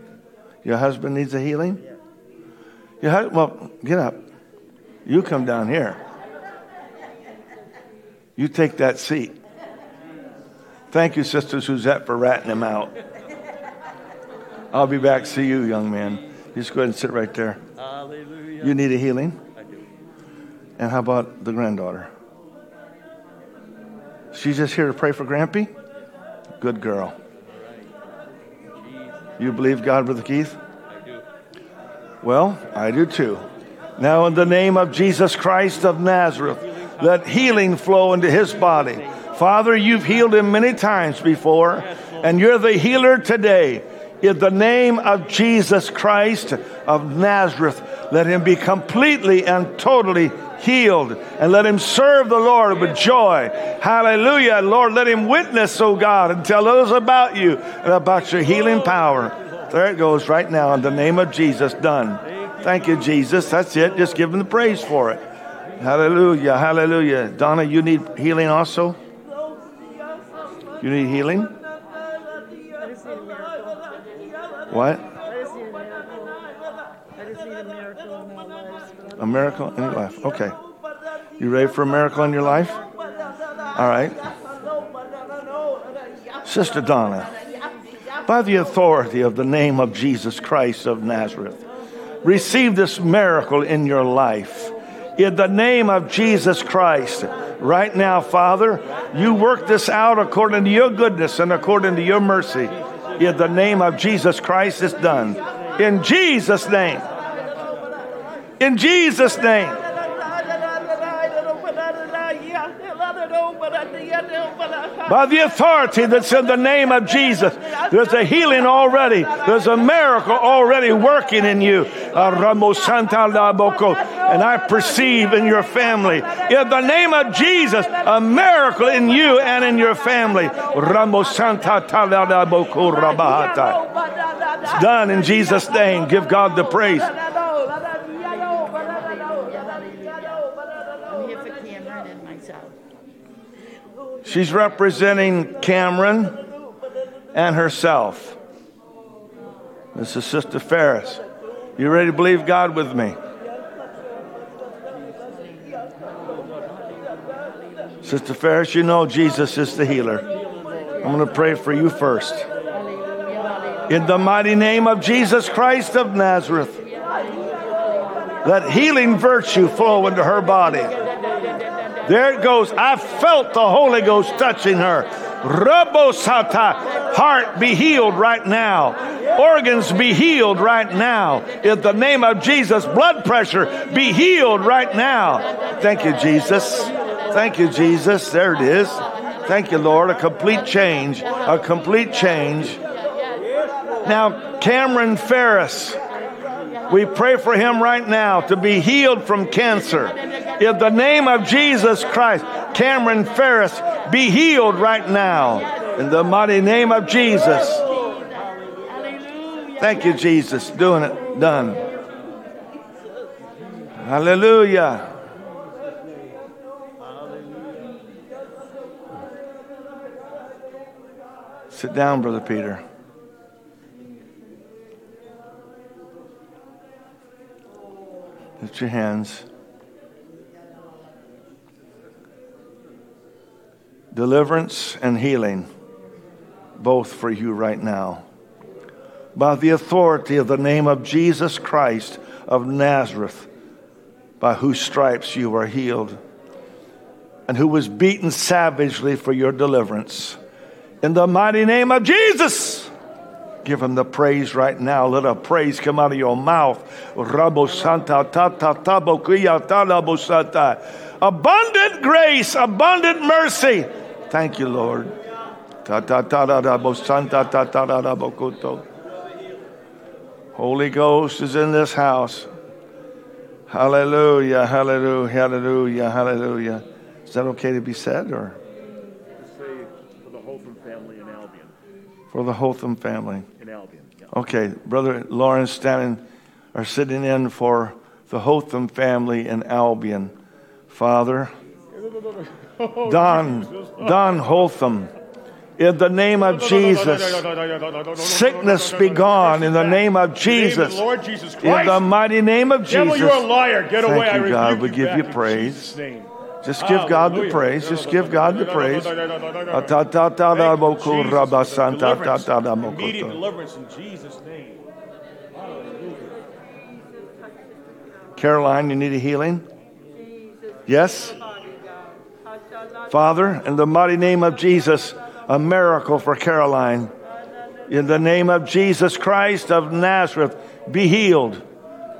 B: Your husband needs a healing?
C: Yeah.
B: Your hu- well, get up. You come down here. You take that seat. Thank you, Sister Suzette, for ratting him out. I'll be back. See you, young man. Just go ahead and sit right there.
C: Hallelujah.
B: You need a healing?
C: I do.
B: And how about the granddaughter? She's just here to pray for Grampy? Good girl. You believe God, Brother Keith?
C: I do.
B: Well, I do too. Now, in the name of Jesus Christ of Nazareth, let healing flow into his body. Father, you've healed him many times before, and you're the healer today. In the name of Jesus Christ of Nazareth, let him be completely and totally healed and let him serve the Lord with joy. Hallelujah. Lord, let him witness, oh God, and tell others about you and about your healing power. There it goes right now in the name of Jesus. Done. Thank you, Jesus. That's it. Just give him the praise for it. Hallelujah. Hallelujah. Donna, you need healing also? You need healing? What?
C: A miracle in.
B: A miracle in your life. Okay. You ready for a miracle in your life? All right. Sister Donna, by the authority of the name of Jesus Christ of Nazareth, receive this miracle in your life. In the name of Jesus Christ, right now, Father, you work this out according to your goodness and according to your mercy. In the name of Jesus Christ, it's done. In Jesus' name. In Jesus' name. By the authority that's in the name of Jesus, there's a healing already. There's a miracle already working in you. And I perceive in your family, in the name of Jesus, a miracle in you and in your family. It's done in Jesus' name. Give God the praise.
C: I'm here for Cameron and myself.
B: She's representing Cameron and herself. This is Sister Ferris. You ready to believe God with me? Sister Ferris, you know Jesus is the healer. I'm going to pray for you first. In the mighty name of Jesus Christ of Nazareth, let healing virtue flow into her body. There it goes. I felt the Holy Ghost touching her. Rabosata. Heart be healed right now. Organs be healed right now. In the name of Jesus, blood pressure be healed right now. Thank you, Jesus. Thank you, Jesus. There it is. Thank you, Lord. A complete change. A complete change. Now, Cameron Ferris. We pray for him right now to be healed from cancer. In the name of Jesus Christ, Cameron Ferris, be healed right now. In the mighty name of Jesus. Thank you, Jesus. Doing it. Done. Hallelujah. Sit down, Brother Peter. Lift your hands. Deliverance and healing, both for you right now. By the authority of the name of Jesus Christ of Nazareth, by whose stripes you are healed, and who was beaten savagely for your deliverance. In the mighty name of Jesus. Give him the praise right now. Let a praise come out of your mouth. Abundant grace, abundant mercy. Thank you, Lord. Holy Ghost is in this house. Hallelujah, hallelujah, hallelujah, hallelujah. Is that okay to be said or?
D: For the Hotham family in Albion.
B: For the Hotham family.
D: In Albion. Yeah.
B: Okay, Brother Lawrence standing are sitting in for the Hotham family in Albion. Father, Don, Don Hotham, in the name of Jesus, sickness be gone in the name of Jesus.
D: Lord Jesus
B: In the mighty name of Jesus.
D: Devil, you're a liar. Get
B: Thank
D: away. I
B: you, God. We give you praise. Just give God the praise. Just give God the praise.
D: Immediate deliverance in Jesus' name.
B: Caroline, you need a healing? Yes? Father, in the mighty name of Jesus, a miracle for Caroline. In the name of Jesus Christ of Nazareth, be healed.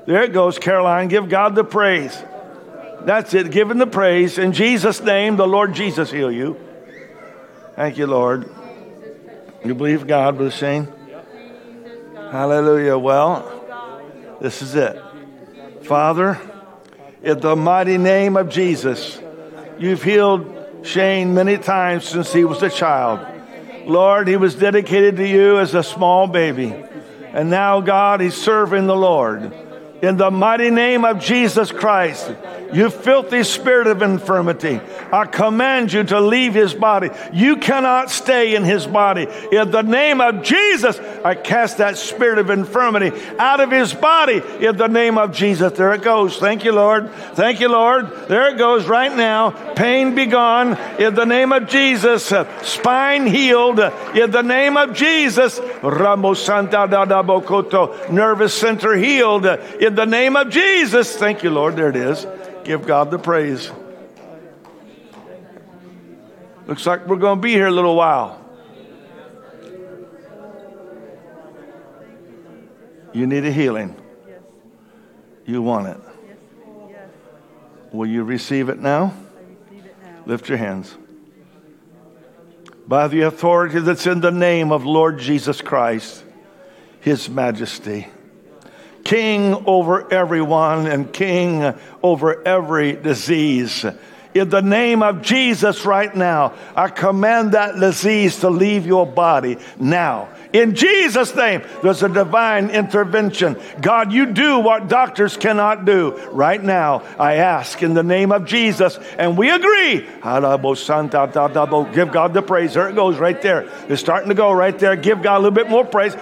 B: There it goes, Caroline. Give God the praise. That's it. Give him the praise. In Jesus' name, the Lord Jesus heal you. Thank you, Lord. You believe God, Brother Shane? Hallelujah. Well, this is it. Father, in the mighty name of Jesus, you've healed Shane many times since he was a child. Lord, he was dedicated to you as a small baby. And now, God, he's serving the Lord. In the mighty name of Jesus Christ, you filthy spirit of infirmity, I command you to leave his body. You cannot stay in his body. In the name of Jesus, I cast that spirit of infirmity out of his body. In the name of Jesus, there it goes. Thank you, Lord. Thank you, Lord. There it goes right now. Pain be gone. In the name of Jesus, spine healed. In the name of Jesus, Ramos Santa nervous center healed. In the name of Jesus, thank you, Lord. There it is. Give God the praise. Looks like we're going to be here a little while. You need a healing. You want it. Will you receive it now. Lift your hands. By the authority that's in the name of Lord Jesus Christ, His Majesty, King over everyone and King over every disease. In the name of Jesus, right now, I command that disease to leave your body now. In Jesus' name, there's a divine intervention. God, you do what doctors cannot do. Right now, I ask in the name of Jesus, and we agree. Give God the praise. There it goes right there. It's starting to go right there. Give God a little bit more praise.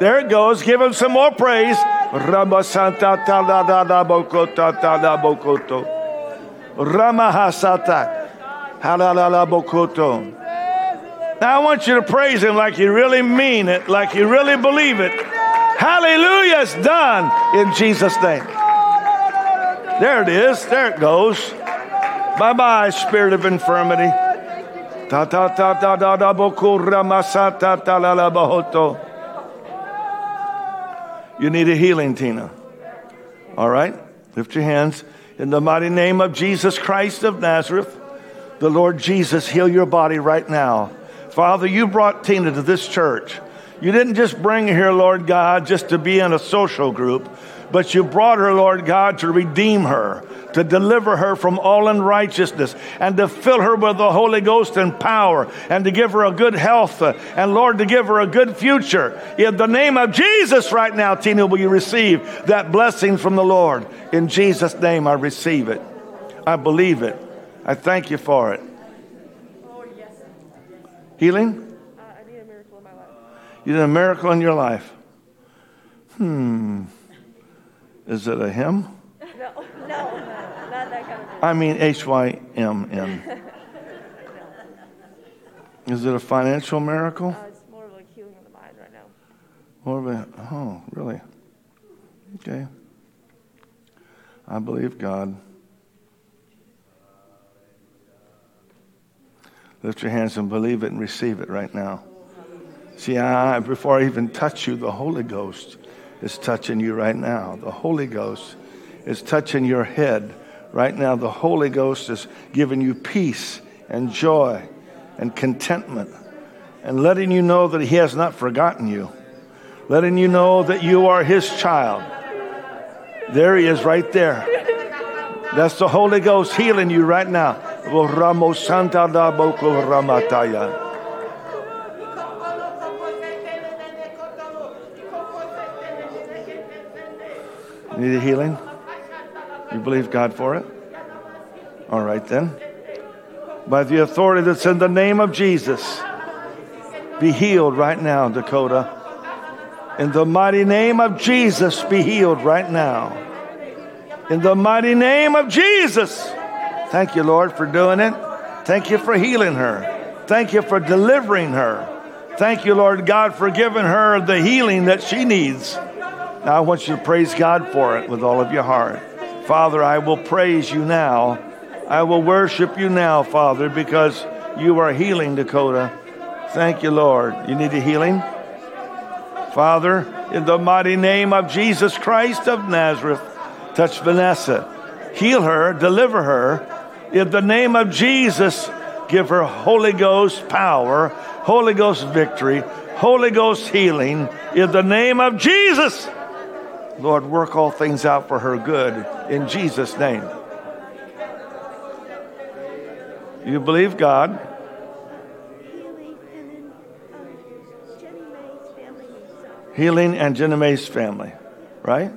B: There it goes. Give him some more praise. Ramasanta taladadabokoto talabokoto. Ramahasata. Halalabokoto. Now I want you to praise him like you really mean it, like you really believe it. Hallelujah, it's done in Jesus' name. There it is. There it goes. Bye bye, spirit of infirmity. Ta ta ta ta da da boku ramasata ta la la bahoto. You need a healing, Tina. All right? Lift your hands. In the mighty name of Jesus Christ of Nazareth, the Lord Jesus, heal your body right now. Father, you brought Tina to this church. You didn't just bring her here, Lord God, just to be in a social group, but you brought her, Lord God, to redeem her, to deliver her from all unrighteousness, and to fill her with the Holy Ghost and power, and to give her a good health, uh, and Lord, to give her a good future. In the name of Jesus, right now, Tina, will you receive that blessing from the Lord? In Jesus' name, I receive it. I believe it. I thank you for it. Healing?
C: I need a miracle in my life.
B: You did a miracle in your life. Hmm. Is it a hymn?
C: No, no, no, not that kind of thing.
B: I mean H Y M N. Is it a financial miracle?
C: Uh, it's more of like healing of the mind right now.
B: More of a, oh, really? Okay. I believe God. Lift your hands and believe it and receive it right now. See, I, before I even touch you, the Holy Ghost is touching you right now. The Holy Ghost is touching your head right now. The Holy Ghost is giving you peace and joy and contentment and letting you know that He has not forgotten you, letting you know that you are His child. There He is right there. That's the Holy Ghost healing you right now. Need a healing? You believe God for it? All right then. By the authority that's in the name of Jesus, be healed right now, Dakota. In the mighty name of Jesus, be healed right now. In the mighty name of Jesus. Thank you, Lord, for doing it. Thank you for healing her. Thank you for delivering her. Thank you, Lord God, for giving her the healing that she needs. Now I want you to praise God for it with all of your heart. Father, I will praise you now. I will worship you now, Father, because you are healing Dakota. Thank you, Lord. You need a healing? Father, in the mighty name of Jesus Christ of Nazareth, touch Vanessa. Heal her, deliver her. In the name of Jesus, give her Holy Ghost power, Holy Ghost victory, Holy Ghost healing. In the name of Jesus. Lord, work all things out for her good in Jesus' name. You believe God?
C: Healing and um, Jenny Mae's family.
B: Healing and Jenna Mae's family, right?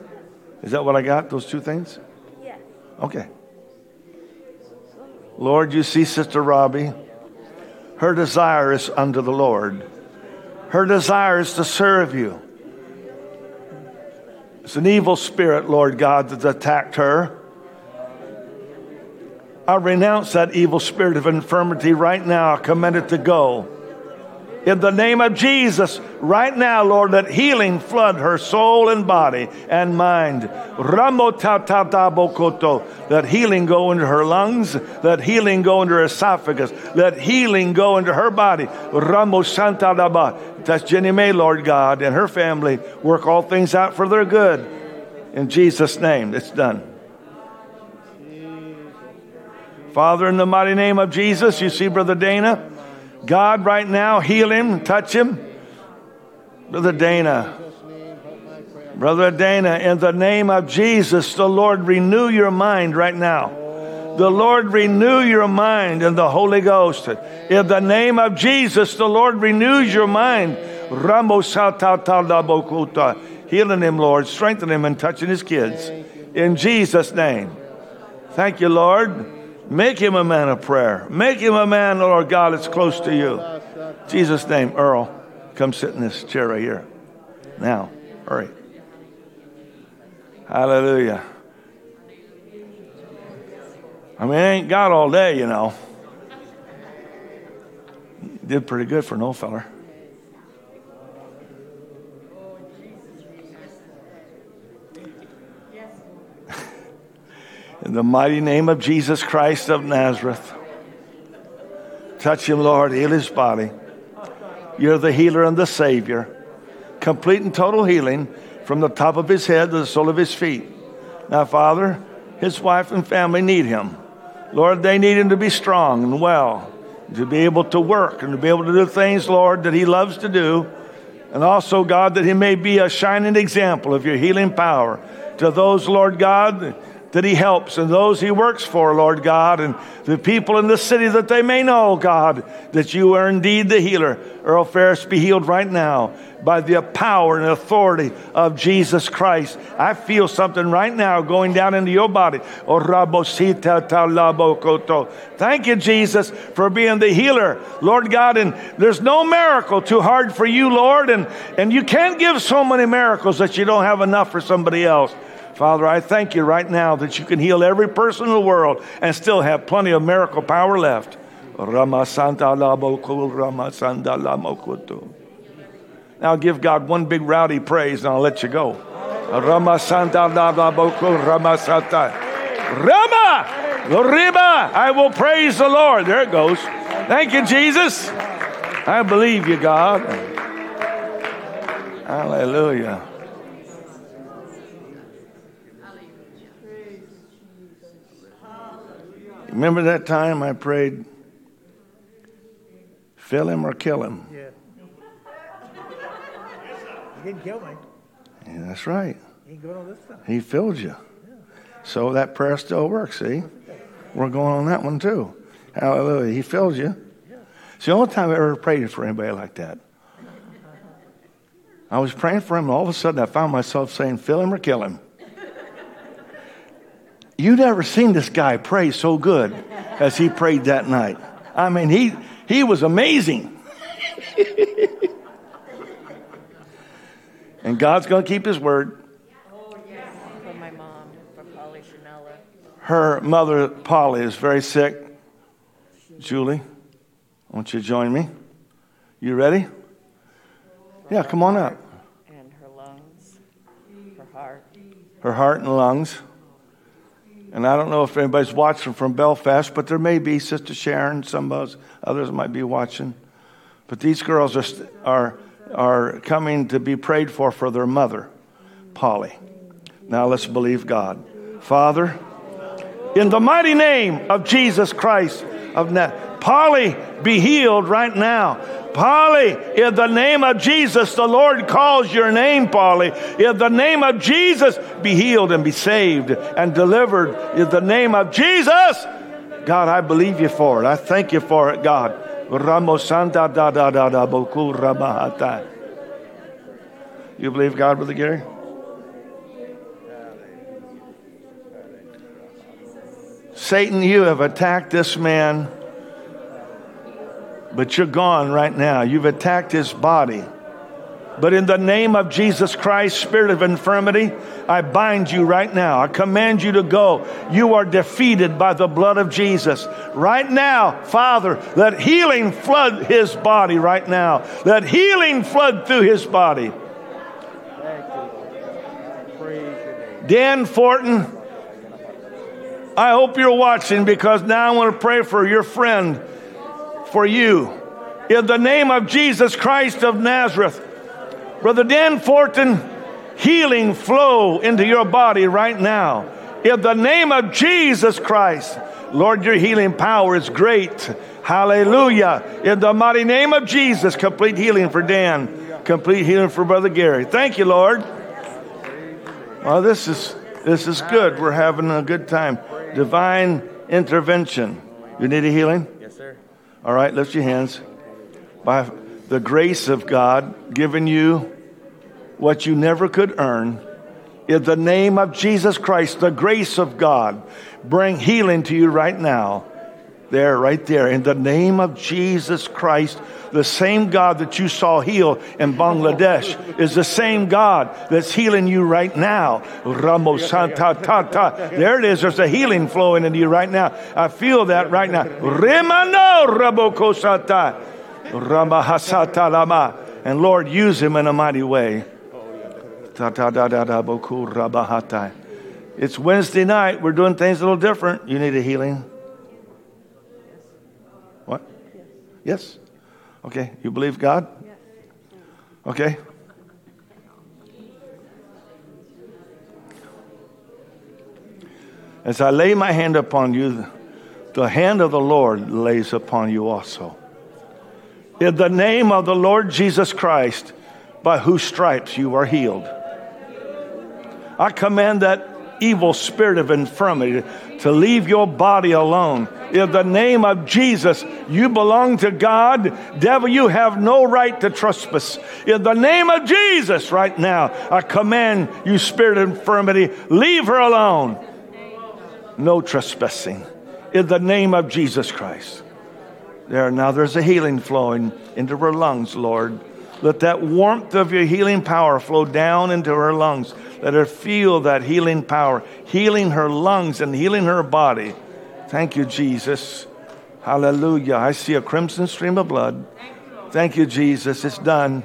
B: Is that what I got? Those two things?
C: Yes.
B: Okay. Lord, you see Sister Robbie. Her desire is unto the Lord. Her desire is to serve you. It's an evil spirit, Lord God, that's attacked her. I renounce that evil spirit of infirmity right now. I command it to go. In the name of Jesus, right now, Lord, let healing flood her soul and body and mind. Ramo ta ta ta bokoto. Let healing go into her lungs. Let healing go into her esophagus. Let healing go into her body. Ramo That's Jenny May, Lord God, and her family. Work all things out for their good. In Jesus' name, it's done. Father, in the mighty name of Jesus, you see Brother Dana. God, right now, heal him, touch him. Brother Dana. Brother Dana, in the name of Jesus, the Lord renew your mind right now. The Lord renew your mind in the Holy Ghost. In the name of Jesus, the Lord renews your mind. Healing him, Lord, strengthen him and touching his kids. In Jesus' name. Thank you, Lord. Make him a man of prayer. Make him a man, Lord God, that's close to you. Jesus' name, Earl, come sit in this chair right here. Now, hurry. Hallelujah. I mean, I ain't got all day, you know. Did pretty good for an old feller. In the mighty name of Jesus Christ of Nazareth. Touch him, Lord. Heal his body. You're the healer and the Savior. Complete and total healing from the top of his head to the sole of his feet. Now, Father, his wife and family need him. Lord, they need him to be strong and well, to be able to work and to be able to do things, Lord, that he loves to do. And also, God, that he may be a shining example of your healing power to those, Lord God, that he helps and those he works for, Lord God, and the people in the city that they may know, God, that you are indeed the healer. Earl Ferris be healed right now by the power and authority of Jesus Christ. I feel something right now going down into your body. Oh, Thank you, Jesus, for being the healer, Lord God. And there's no miracle too hard for you, Lord. And, and you can't give so many miracles that you don't have enough for somebody else. Father, I thank you right now that you can heal every person in the world and still have plenty of miracle power left. Now give God one big rowdy praise and I'll let you go. Rama Santa Rama Santa. Rama! I will praise the Lord. There it goes. Thank you, Jesus. I believe you, God. Hallelujah. Remember that time I prayed, fill him or kill him?
E: Yeah. He didn't kill me.
B: Yeah, that's right.
E: He on this time.
B: He filled you. Yeah. So that prayer still works, see? We're going on that one too. Hallelujah. He filled you. It's the only time I ever prayed for anybody like that. I was praying for him, and all of a sudden I found myself saying, Fill him or kill him. You never seen this guy pray so good as he prayed that night. I mean, he, he was amazing. and God's going to keep his word.
F: For my mom, for Polly Chanella.
B: Her mother, Polly, is very sick. Julie, won't you join me? You ready? Yeah, come on up.
F: And her lungs, her heart.
B: Her heart and lungs. And I don't know if anybody's watching from Belfast, but there may be Sister Sharon, some of us, others might be watching. But these girls are, are, are coming to be prayed for for their mother, Polly. Now let's believe God. Father, in the mighty name of Jesus Christ of Nazareth, Polly, be healed right now. Polly, in the name of Jesus, the Lord calls your name, Polly. In the name of Jesus, be healed and be saved and delivered. In the name of Jesus, God, I believe you for it. I thank you for it, God. You believe God, Brother Gary? Satan, you have attacked this man, but you're gone right now. You've attacked his body. But in the name of Jesus Christ, spirit of infirmity, I bind you right now. I command you to go. You are defeated by the blood of Jesus. Right now, Father, let healing flood his body right now. Let healing flood through his body. Dan Fortin, I hope you're watching because now I want to pray for your friend, for you. In the name of Jesus Christ of Nazareth, Brother Dan Fortin, healing flow into your body right now. In the name of Jesus Christ, Lord, your healing power is great. Hallelujah. In the mighty name of Jesus, complete healing for Dan, complete healing for Brother Gary. Thank you, Lord. Well, this is this is good. We're having a good time. Divine intervention. You need a healing? All right, lift your hands. By the grace of God, giving you what you never could earn. In the name of Jesus Christ, the grace of God, bring healing to you right now. There, right there. In the name of Jesus Christ, the same God that you saw heal in Bangladesh is the same God that's healing you right now. Ramosanta. There it is. There's a healing flowing into you right now. I feel that right now. Remano Rabokosata. Ramahasata Lama. And Lord, use him in a mighty way. It's Wednesday night. We're doing things a little different. You need a healing? What? Yes. Okay. You believe God? Okay. As I lay my hand upon you, the hand of the Lord lays upon you also. In the name of the Lord Jesus Christ, by whose stripes you are healed. I command that evil spirit of infirmity to leave your body alone. In the name of Jesus, you belong to God. Devil, you have no right to trespass. In the name of Jesus, right now, I command you, spirit of infirmity, leave her alone. No trespassing. In the name of Jesus Christ. There, now there's a healing flowing into her lungs, Lord. Let that warmth of your healing power flow down into her lungs. Let her feel that healing power, healing her lungs and healing her body. Thank you, Jesus. Hallelujah. I see a crimson stream of blood. Thank you, Jesus. It's done.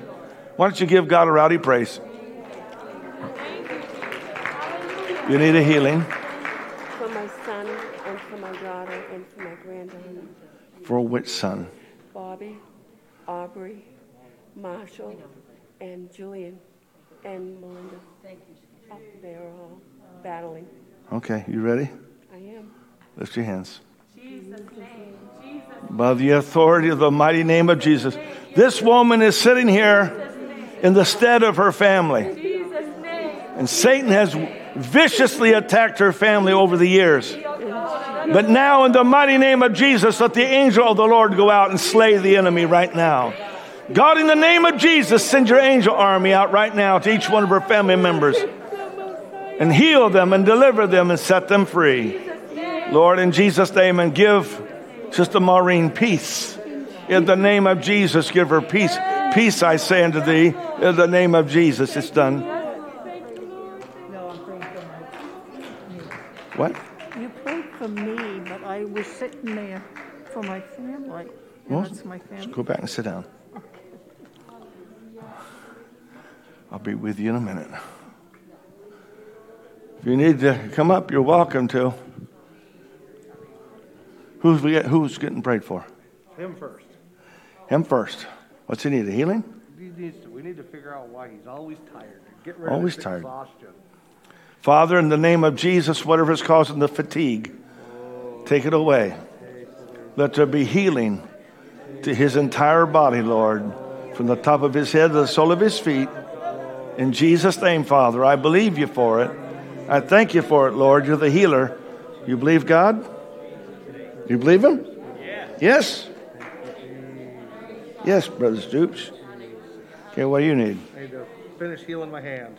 B: Why don't you give God a rowdy praise? You need a healing.
C: For my son and for my daughter and for my granddaughter,
B: For which son?
C: Bobby, Aubrey, Marshall, and Julian, and Melinda. Oh, uh, They're all battling.
B: Okay, you ready?
C: I am.
B: Lift your hands. By the authority of the mighty name of Jesus. This woman is sitting here in the stead of her family. And Satan has viciously attacked her family over the years. But now, in the mighty name of Jesus, let the angel of the Lord go out and slay the enemy right now. God, in the name of Jesus, send your angel army out right now to each one of her family members and heal them and deliver them and set them free. Lord, in Jesus' name, and give Sister Maureen peace. In the name of Jesus, give her peace. Peace, I say unto thee, in the name of Jesus. It's done.
G: No, I'm praying for my.
B: What?
G: You prayed for me, but I was sitting there for my family.
B: Well,
G: that's my family.
B: Go back and sit down. I'll be with you in a minute. If you need to come up, you're welcome to. Who's, we get, who's getting prayed for?
E: Him first.
B: Him first. What's he need? A healing?
E: He needs to, we need to figure out why he's always tired. Get rid
B: Always
E: of
B: tired.
E: exhaustion.
B: Father, in the name of Jesus, whatever is causing the fatigue, take it away. Let there be healing to his entire body, Lord, from the top of his head to the sole of his feet. In Jesus' name, Father, I believe you for it. I thank you for it, Lord. You're the healer. You believe God? You believe him? Yes. Yes, Brother Stoops. Okay, what do you need?
E: I need to finish healing my hand.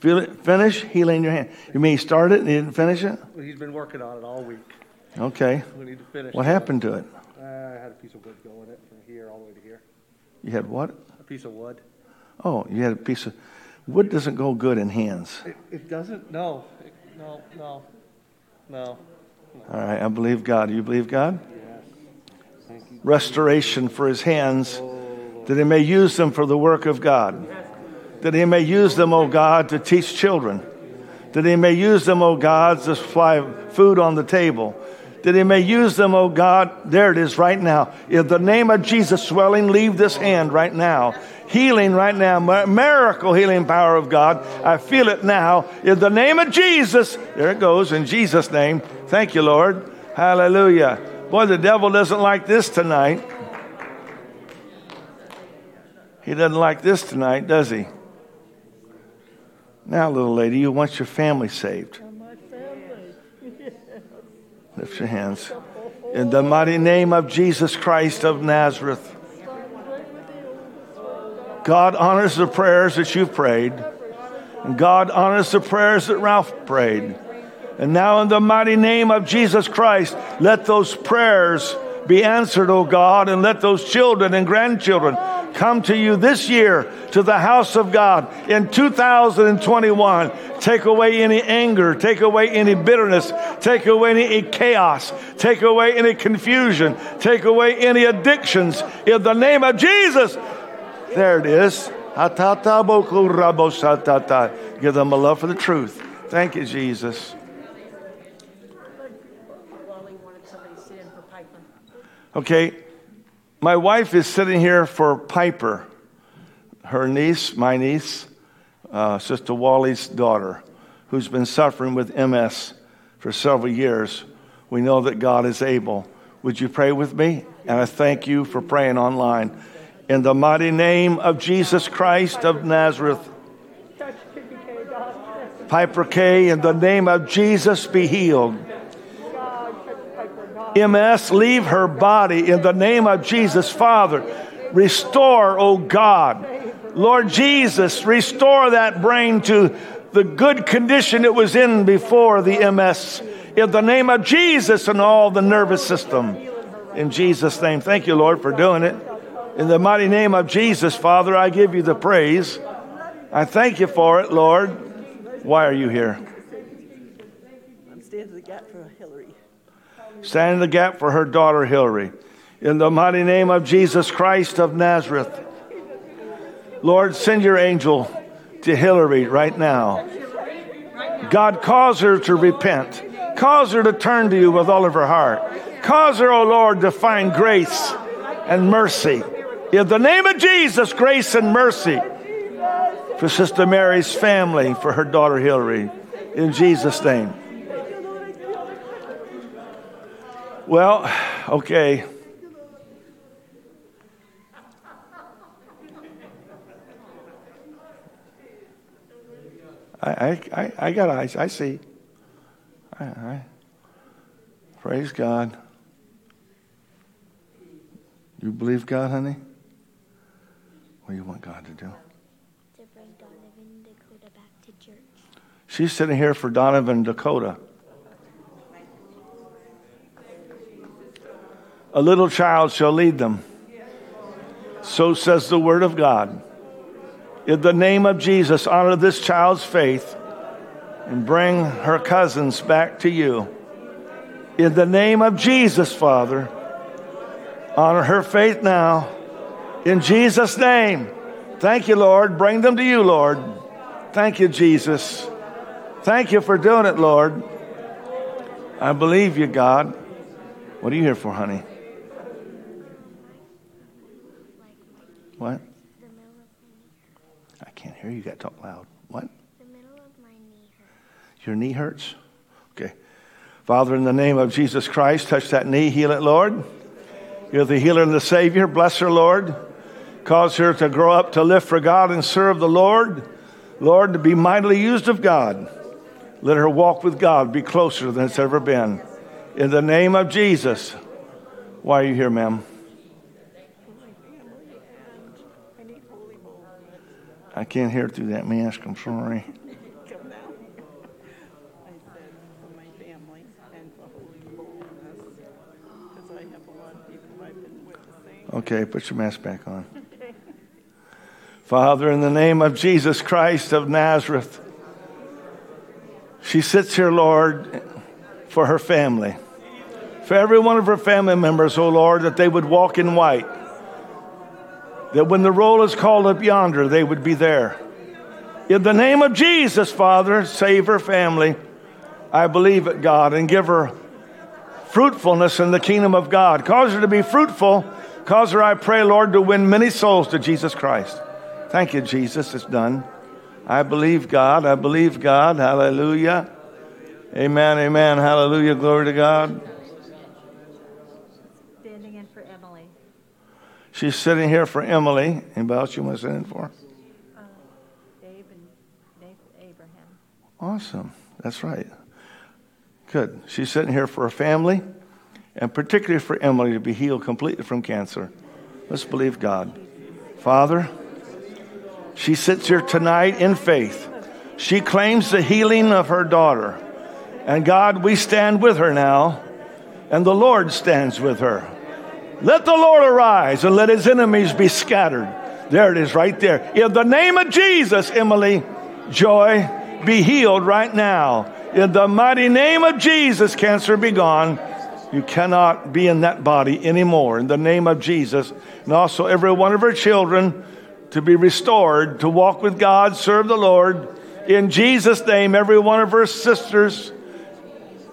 B: Feel it, finish healing your hand. You mean he started and he didn't finish it?
E: Well, He's been working on it all week.
B: Okay.
E: We need to finish.
B: What
E: it.
B: happened to it?
E: Uh, I had a piece of wood go in it from here all the way to here.
B: You had what?
E: A piece of wood.
B: Oh, you had a piece of wood doesn't go good in hands.
E: It, it doesn't. No. It, no. No. No.
B: All right, I believe God. You believe God?
E: Yes. Thank you.
B: Restoration for his hands, that he may use them for the work of God. That he may use them, O God, to teach children. That he may use them, O God, to supply food on the table. That he may use them, O God. There it is right now. In the name of Jesus, swelling, leave this hand right now. Healing right now. Miracle healing power of God. I feel it now. In the name of Jesus. There it goes. In Jesus' name. Thank you, Lord. Hallelujah. Boy, the devil doesn't like this tonight. He doesn't like this tonight, does he? Now, little lady, you want your family saved. Lift your hands. In the mighty name of Jesus Christ of Nazareth. God honors the prayers that you've prayed. And God honors the prayers that Ralph prayed. And now, in the mighty name of Jesus Christ, let those prayers be answered, O God, and let those children and grandchildren come to you this year to the house of God in 2021. Take away any anger, take away any bitterness, take away any chaos, take away any confusion, take away any addictions in the name of Jesus. There it is. Give them a love for the truth Thank you, Jesus.
G: Wally wanted somebody to sit in for Piper.
B: Okay, my wife is sitting here for Piper, her niece, my niece, uh, Sister Wally's daughter, who's been suffering with MS for several years. We know that God is able. Would you pray with me? And I thank you for praying online. In the mighty name of Jesus Christ of Nazareth, Piper K, in the name of Jesus, be healed. MS, leave her body in the name of Jesus. Father, restore, oh God. Lord Jesus, restore that brain to the good condition it was in before the MS. In the name of Jesus and all the nervous system. In Jesus' name. Thank you, Lord, for doing it. In the mighty name of Jesus, Father, I give you the praise. I thank you for it, Lord. Why are you here?
H: I'm standing in the gap for Hillary.
B: Stand in the gap for her daughter Hillary. In the mighty name of Jesus Christ of Nazareth. Lord, send your angel to Hillary right now. God, cause her to repent. Cause her to turn to you with all of her heart. Cause her, O oh Lord, to find grace and mercy. In the name of Jesus, grace and mercy for Sister Mary's family, for her daughter Hillary. In Jesus' name. Well, okay. I, I, I got eyes. I see. I, I, praise God. You believe God, honey? What do you want God to do?
C: To bring Donovan Dakota back to church.
B: She's sitting here for Donovan Dakota. A little child shall lead them. So says the word of God. In the name of Jesus, honor this child's faith and bring her cousins back to you. In the name of Jesus, Father, honor her faith now. In Jesus' name. Thank you, Lord. Bring them to you, Lord. Thank you, Jesus. Thank you for doing it, Lord. I believe you, God. What are you here for, honey? What?
C: The middle of my knee.
B: I can't hear you. You got to talk loud. What?
C: The middle of my knee hurts.
B: Your knee hurts? Okay. Father, in the name of Jesus Christ, touch that knee, heal it, Lord. You're the healer and the Savior. Bless her, Lord. Cause her to grow up to live for God and serve the Lord. Lord, to be mightily used of God. Let her walk with God, be closer than it's ever been. In the name of Jesus. Why are you here, ma'am?
H: I need holy bowl.
B: I can't hear through that mask. I'm sorry.
H: Come down. I said for my family and for holy boldness, because I have a lot of people I've been witnessing.
B: Okay, put your mask back on. Father, in the name of Jesus Christ of Nazareth, she sits here, Lord, for her family. For every one of her family members, oh Lord, that they would walk in white. That when the roll is called up yonder, they would be there. In the name of Jesus, Father, save her family. I believe it, God, and give her fruitfulness in the kingdom of God. Cause her to be fruitful. Cause her, I pray, Lord, to win many souls to Jesus Christ. Thank you, Jesus. It's done. I believe God. I believe God. Hallelujah. Amen. Amen. Hallelujah. Glory to God.
G: Standing in for Emily.
B: She's sitting here for Emily. Anybody else you want to sit in for?
G: Um, Dave and Dave Abraham.
B: Awesome. That's right. Good. She's sitting here for her family and particularly for Emily to be healed completely from cancer. Let's believe God. Father, she sits here tonight in faith. She claims the healing of her daughter. And God, we stand with her now, and the Lord stands with her. Let the Lord arise and let his enemies be scattered. There it is, right there. In the name of Jesus, Emily, joy, be healed right now. In the mighty name of Jesus, cancer be gone. You cannot be in that body anymore. In the name of Jesus. And also, every one of her children to be restored, to walk with God, serve the Lord. In Jesus' name, every one of her sisters,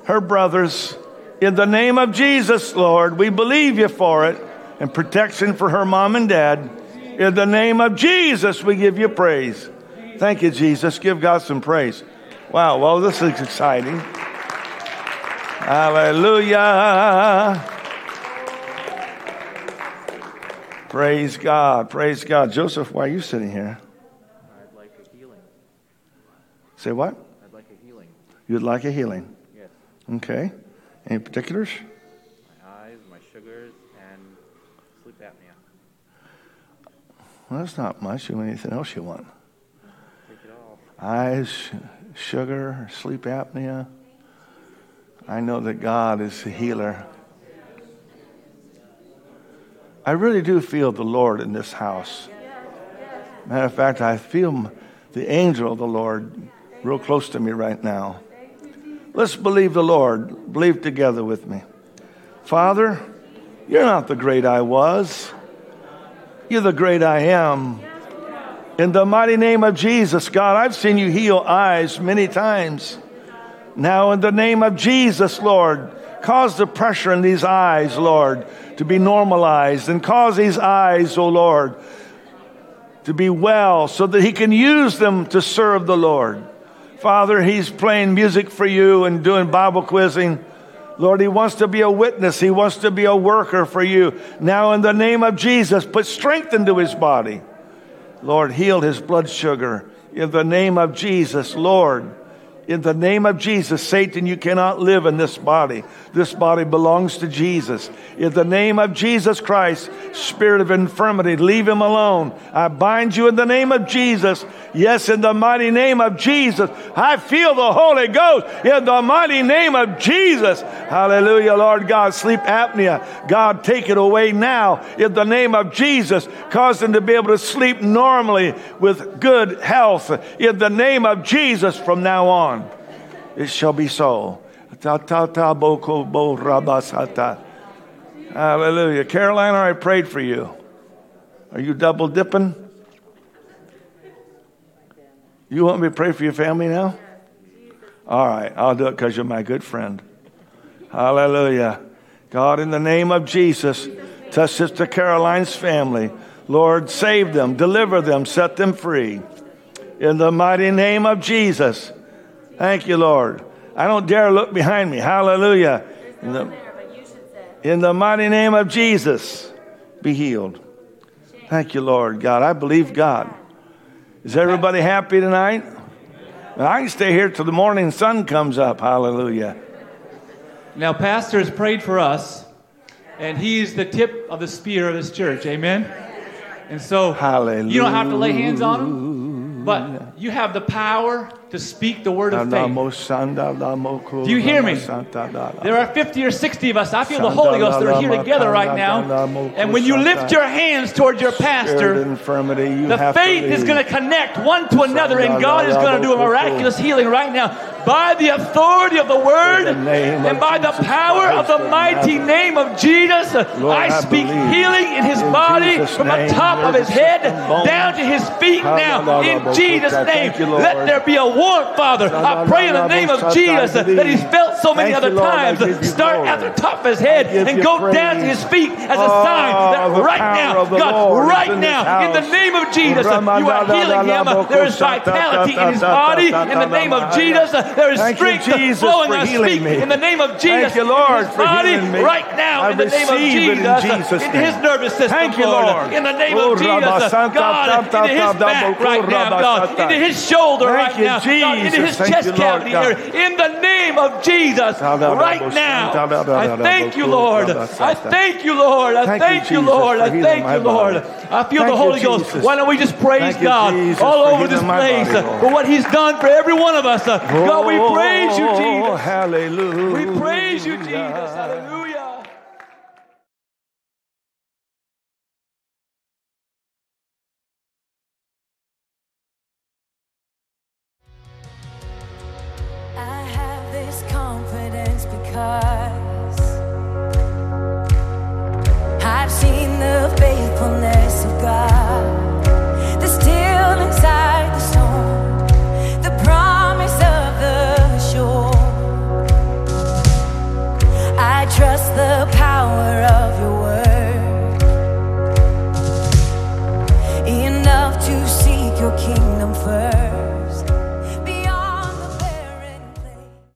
B: her brothers, in the name of Jesus, Lord, we believe you for it and protection for her mom and dad. In the name of Jesus, we give you praise. Thank you, Jesus. Give God some praise. Wow, well, this is exciting. Hallelujah. Praise God. Praise God. Joseph, why are you sitting here?
D: I'd like a healing.
B: Say what?
D: I'd like a healing.
B: You'd like a healing.
D: Yes.
B: Okay. Any particulars?
D: My eyes, my sugars, and sleep apnea.
B: Well, that's not much. You want anything else you want?
D: Take it all.
B: Eyes, sugar, sleep apnea. I know that God is the healer. I really do feel the Lord in this house. Matter of fact, I feel the angel of the Lord real close to me right now. Let's believe the Lord. Believe together with me. Father, you're not the great I was. You're the great I am. In the mighty name of Jesus, God, I've seen you heal eyes many times. Now, in the name of Jesus, Lord, cause the pressure in these eyes, Lord, to be normalized and cause these eyes, oh Lord, to be well so that He can use them to serve the Lord. Father, He's playing music for you and doing Bible quizzing. Lord, He wants to be a witness, He wants to be a worker for you. Now, in the name of Jesus, put strength into His body. Lord, heal his blood sugar. In the name of Jesus, Lord. In the name of Jesus, Satan, you cannot live in this body. This body belongs to Jesus. In the name of Jesus Christ, spirit of infirmity, leave him alone. I bind you in the name of Jesus. Yes, in the mighty name of Jesus. I feel the Holy Ghost in the mighty name of Jesus. Hallelujah, Lord God. Sleep apnea. God, take it away now in the name of Jesus. Cause them to be able to sleep normally with good health in the name of Jesus from now on. It shall be so. Hallelujah. Carolina, I prayed for you. Are you double dipping? You want me to pray for your family now? All right, I'll do it because you're my good friend. Hallelujah. God, in the name of Jesus, touch Sister Caroline's family. Lord, save them, deliver them, set them free. In the mighty name of Jesus. Thank you, Lord. I don't dare look behind me. Hallelujah. In the, in the mighty name of Jesus, be healed. Thank you, Lord God. I believe God. Is everybody happy tonight? Well, I can stay here till the morning sun comes up. Hallelujah.
I: Now, Pastor has prayed for us, and he's the tip of the spear of this church. Amen? And so, Hallelujah. you don't have to lay hands on him, but you have the power to speak the word of faith.
B: Do
I: you hear me? There are 50 or 60 of us. I feel the Holy Ghost that are here together right now. And when you lift your hands towards your pastor, the faith is going to connect one to another, and God is going to do a miraculous healing right now by the authority of the word and by the power of the mighty name of Jesus. I speak healing in his body from the top of his head down to his feet now in Jesus' name. Let there be a warmth, Father. I pray in the name of Jesus that he's felt so many other times. Start at the top of his head and go down to his feet as a sign that right now, God, right now, in the name of Jesus, you are healing him. There is vitality in his body in the name of Jesus. There is
B: Thank you,
I: strength
B: Jesus,
I: flowing
B: for healing
I: speak
B: me.
I: in the name of Jesus.
B: Thank you, Lord, for
I: body
B: healing me.
I: right now
B: I
I: in the name of
B: Jesus. in
I: Jesus.
B: Jesus'
I: into his nervous system,
B: Thank you,
I: Lord. In the name
B: Oh,
I: of Jesus,
B: Rabba Santa
I: God, into his back right now, God, into his shoulder
B: Thank
I: right
B: you,
I: now, God, into his chest
B: you,
I: cavity here. In the name of Jesus,
B: Ta Da Da
I: right now. I thank you, Lord. I thank you, Lord. I
B: Thank you,
I: you,
B: Jesus,
I: Lord. I thank you, Lord. I feel the Holy Ghost. Why don't we just praise God all over this place uh, for what He's done for every one of us. Uh, God, we oh, praise you,
B: Oh,
I: Jesus.
B: Hallelujah.
I: We praise you, Jesus. Hallelujah.
A: I have this confidence because Enough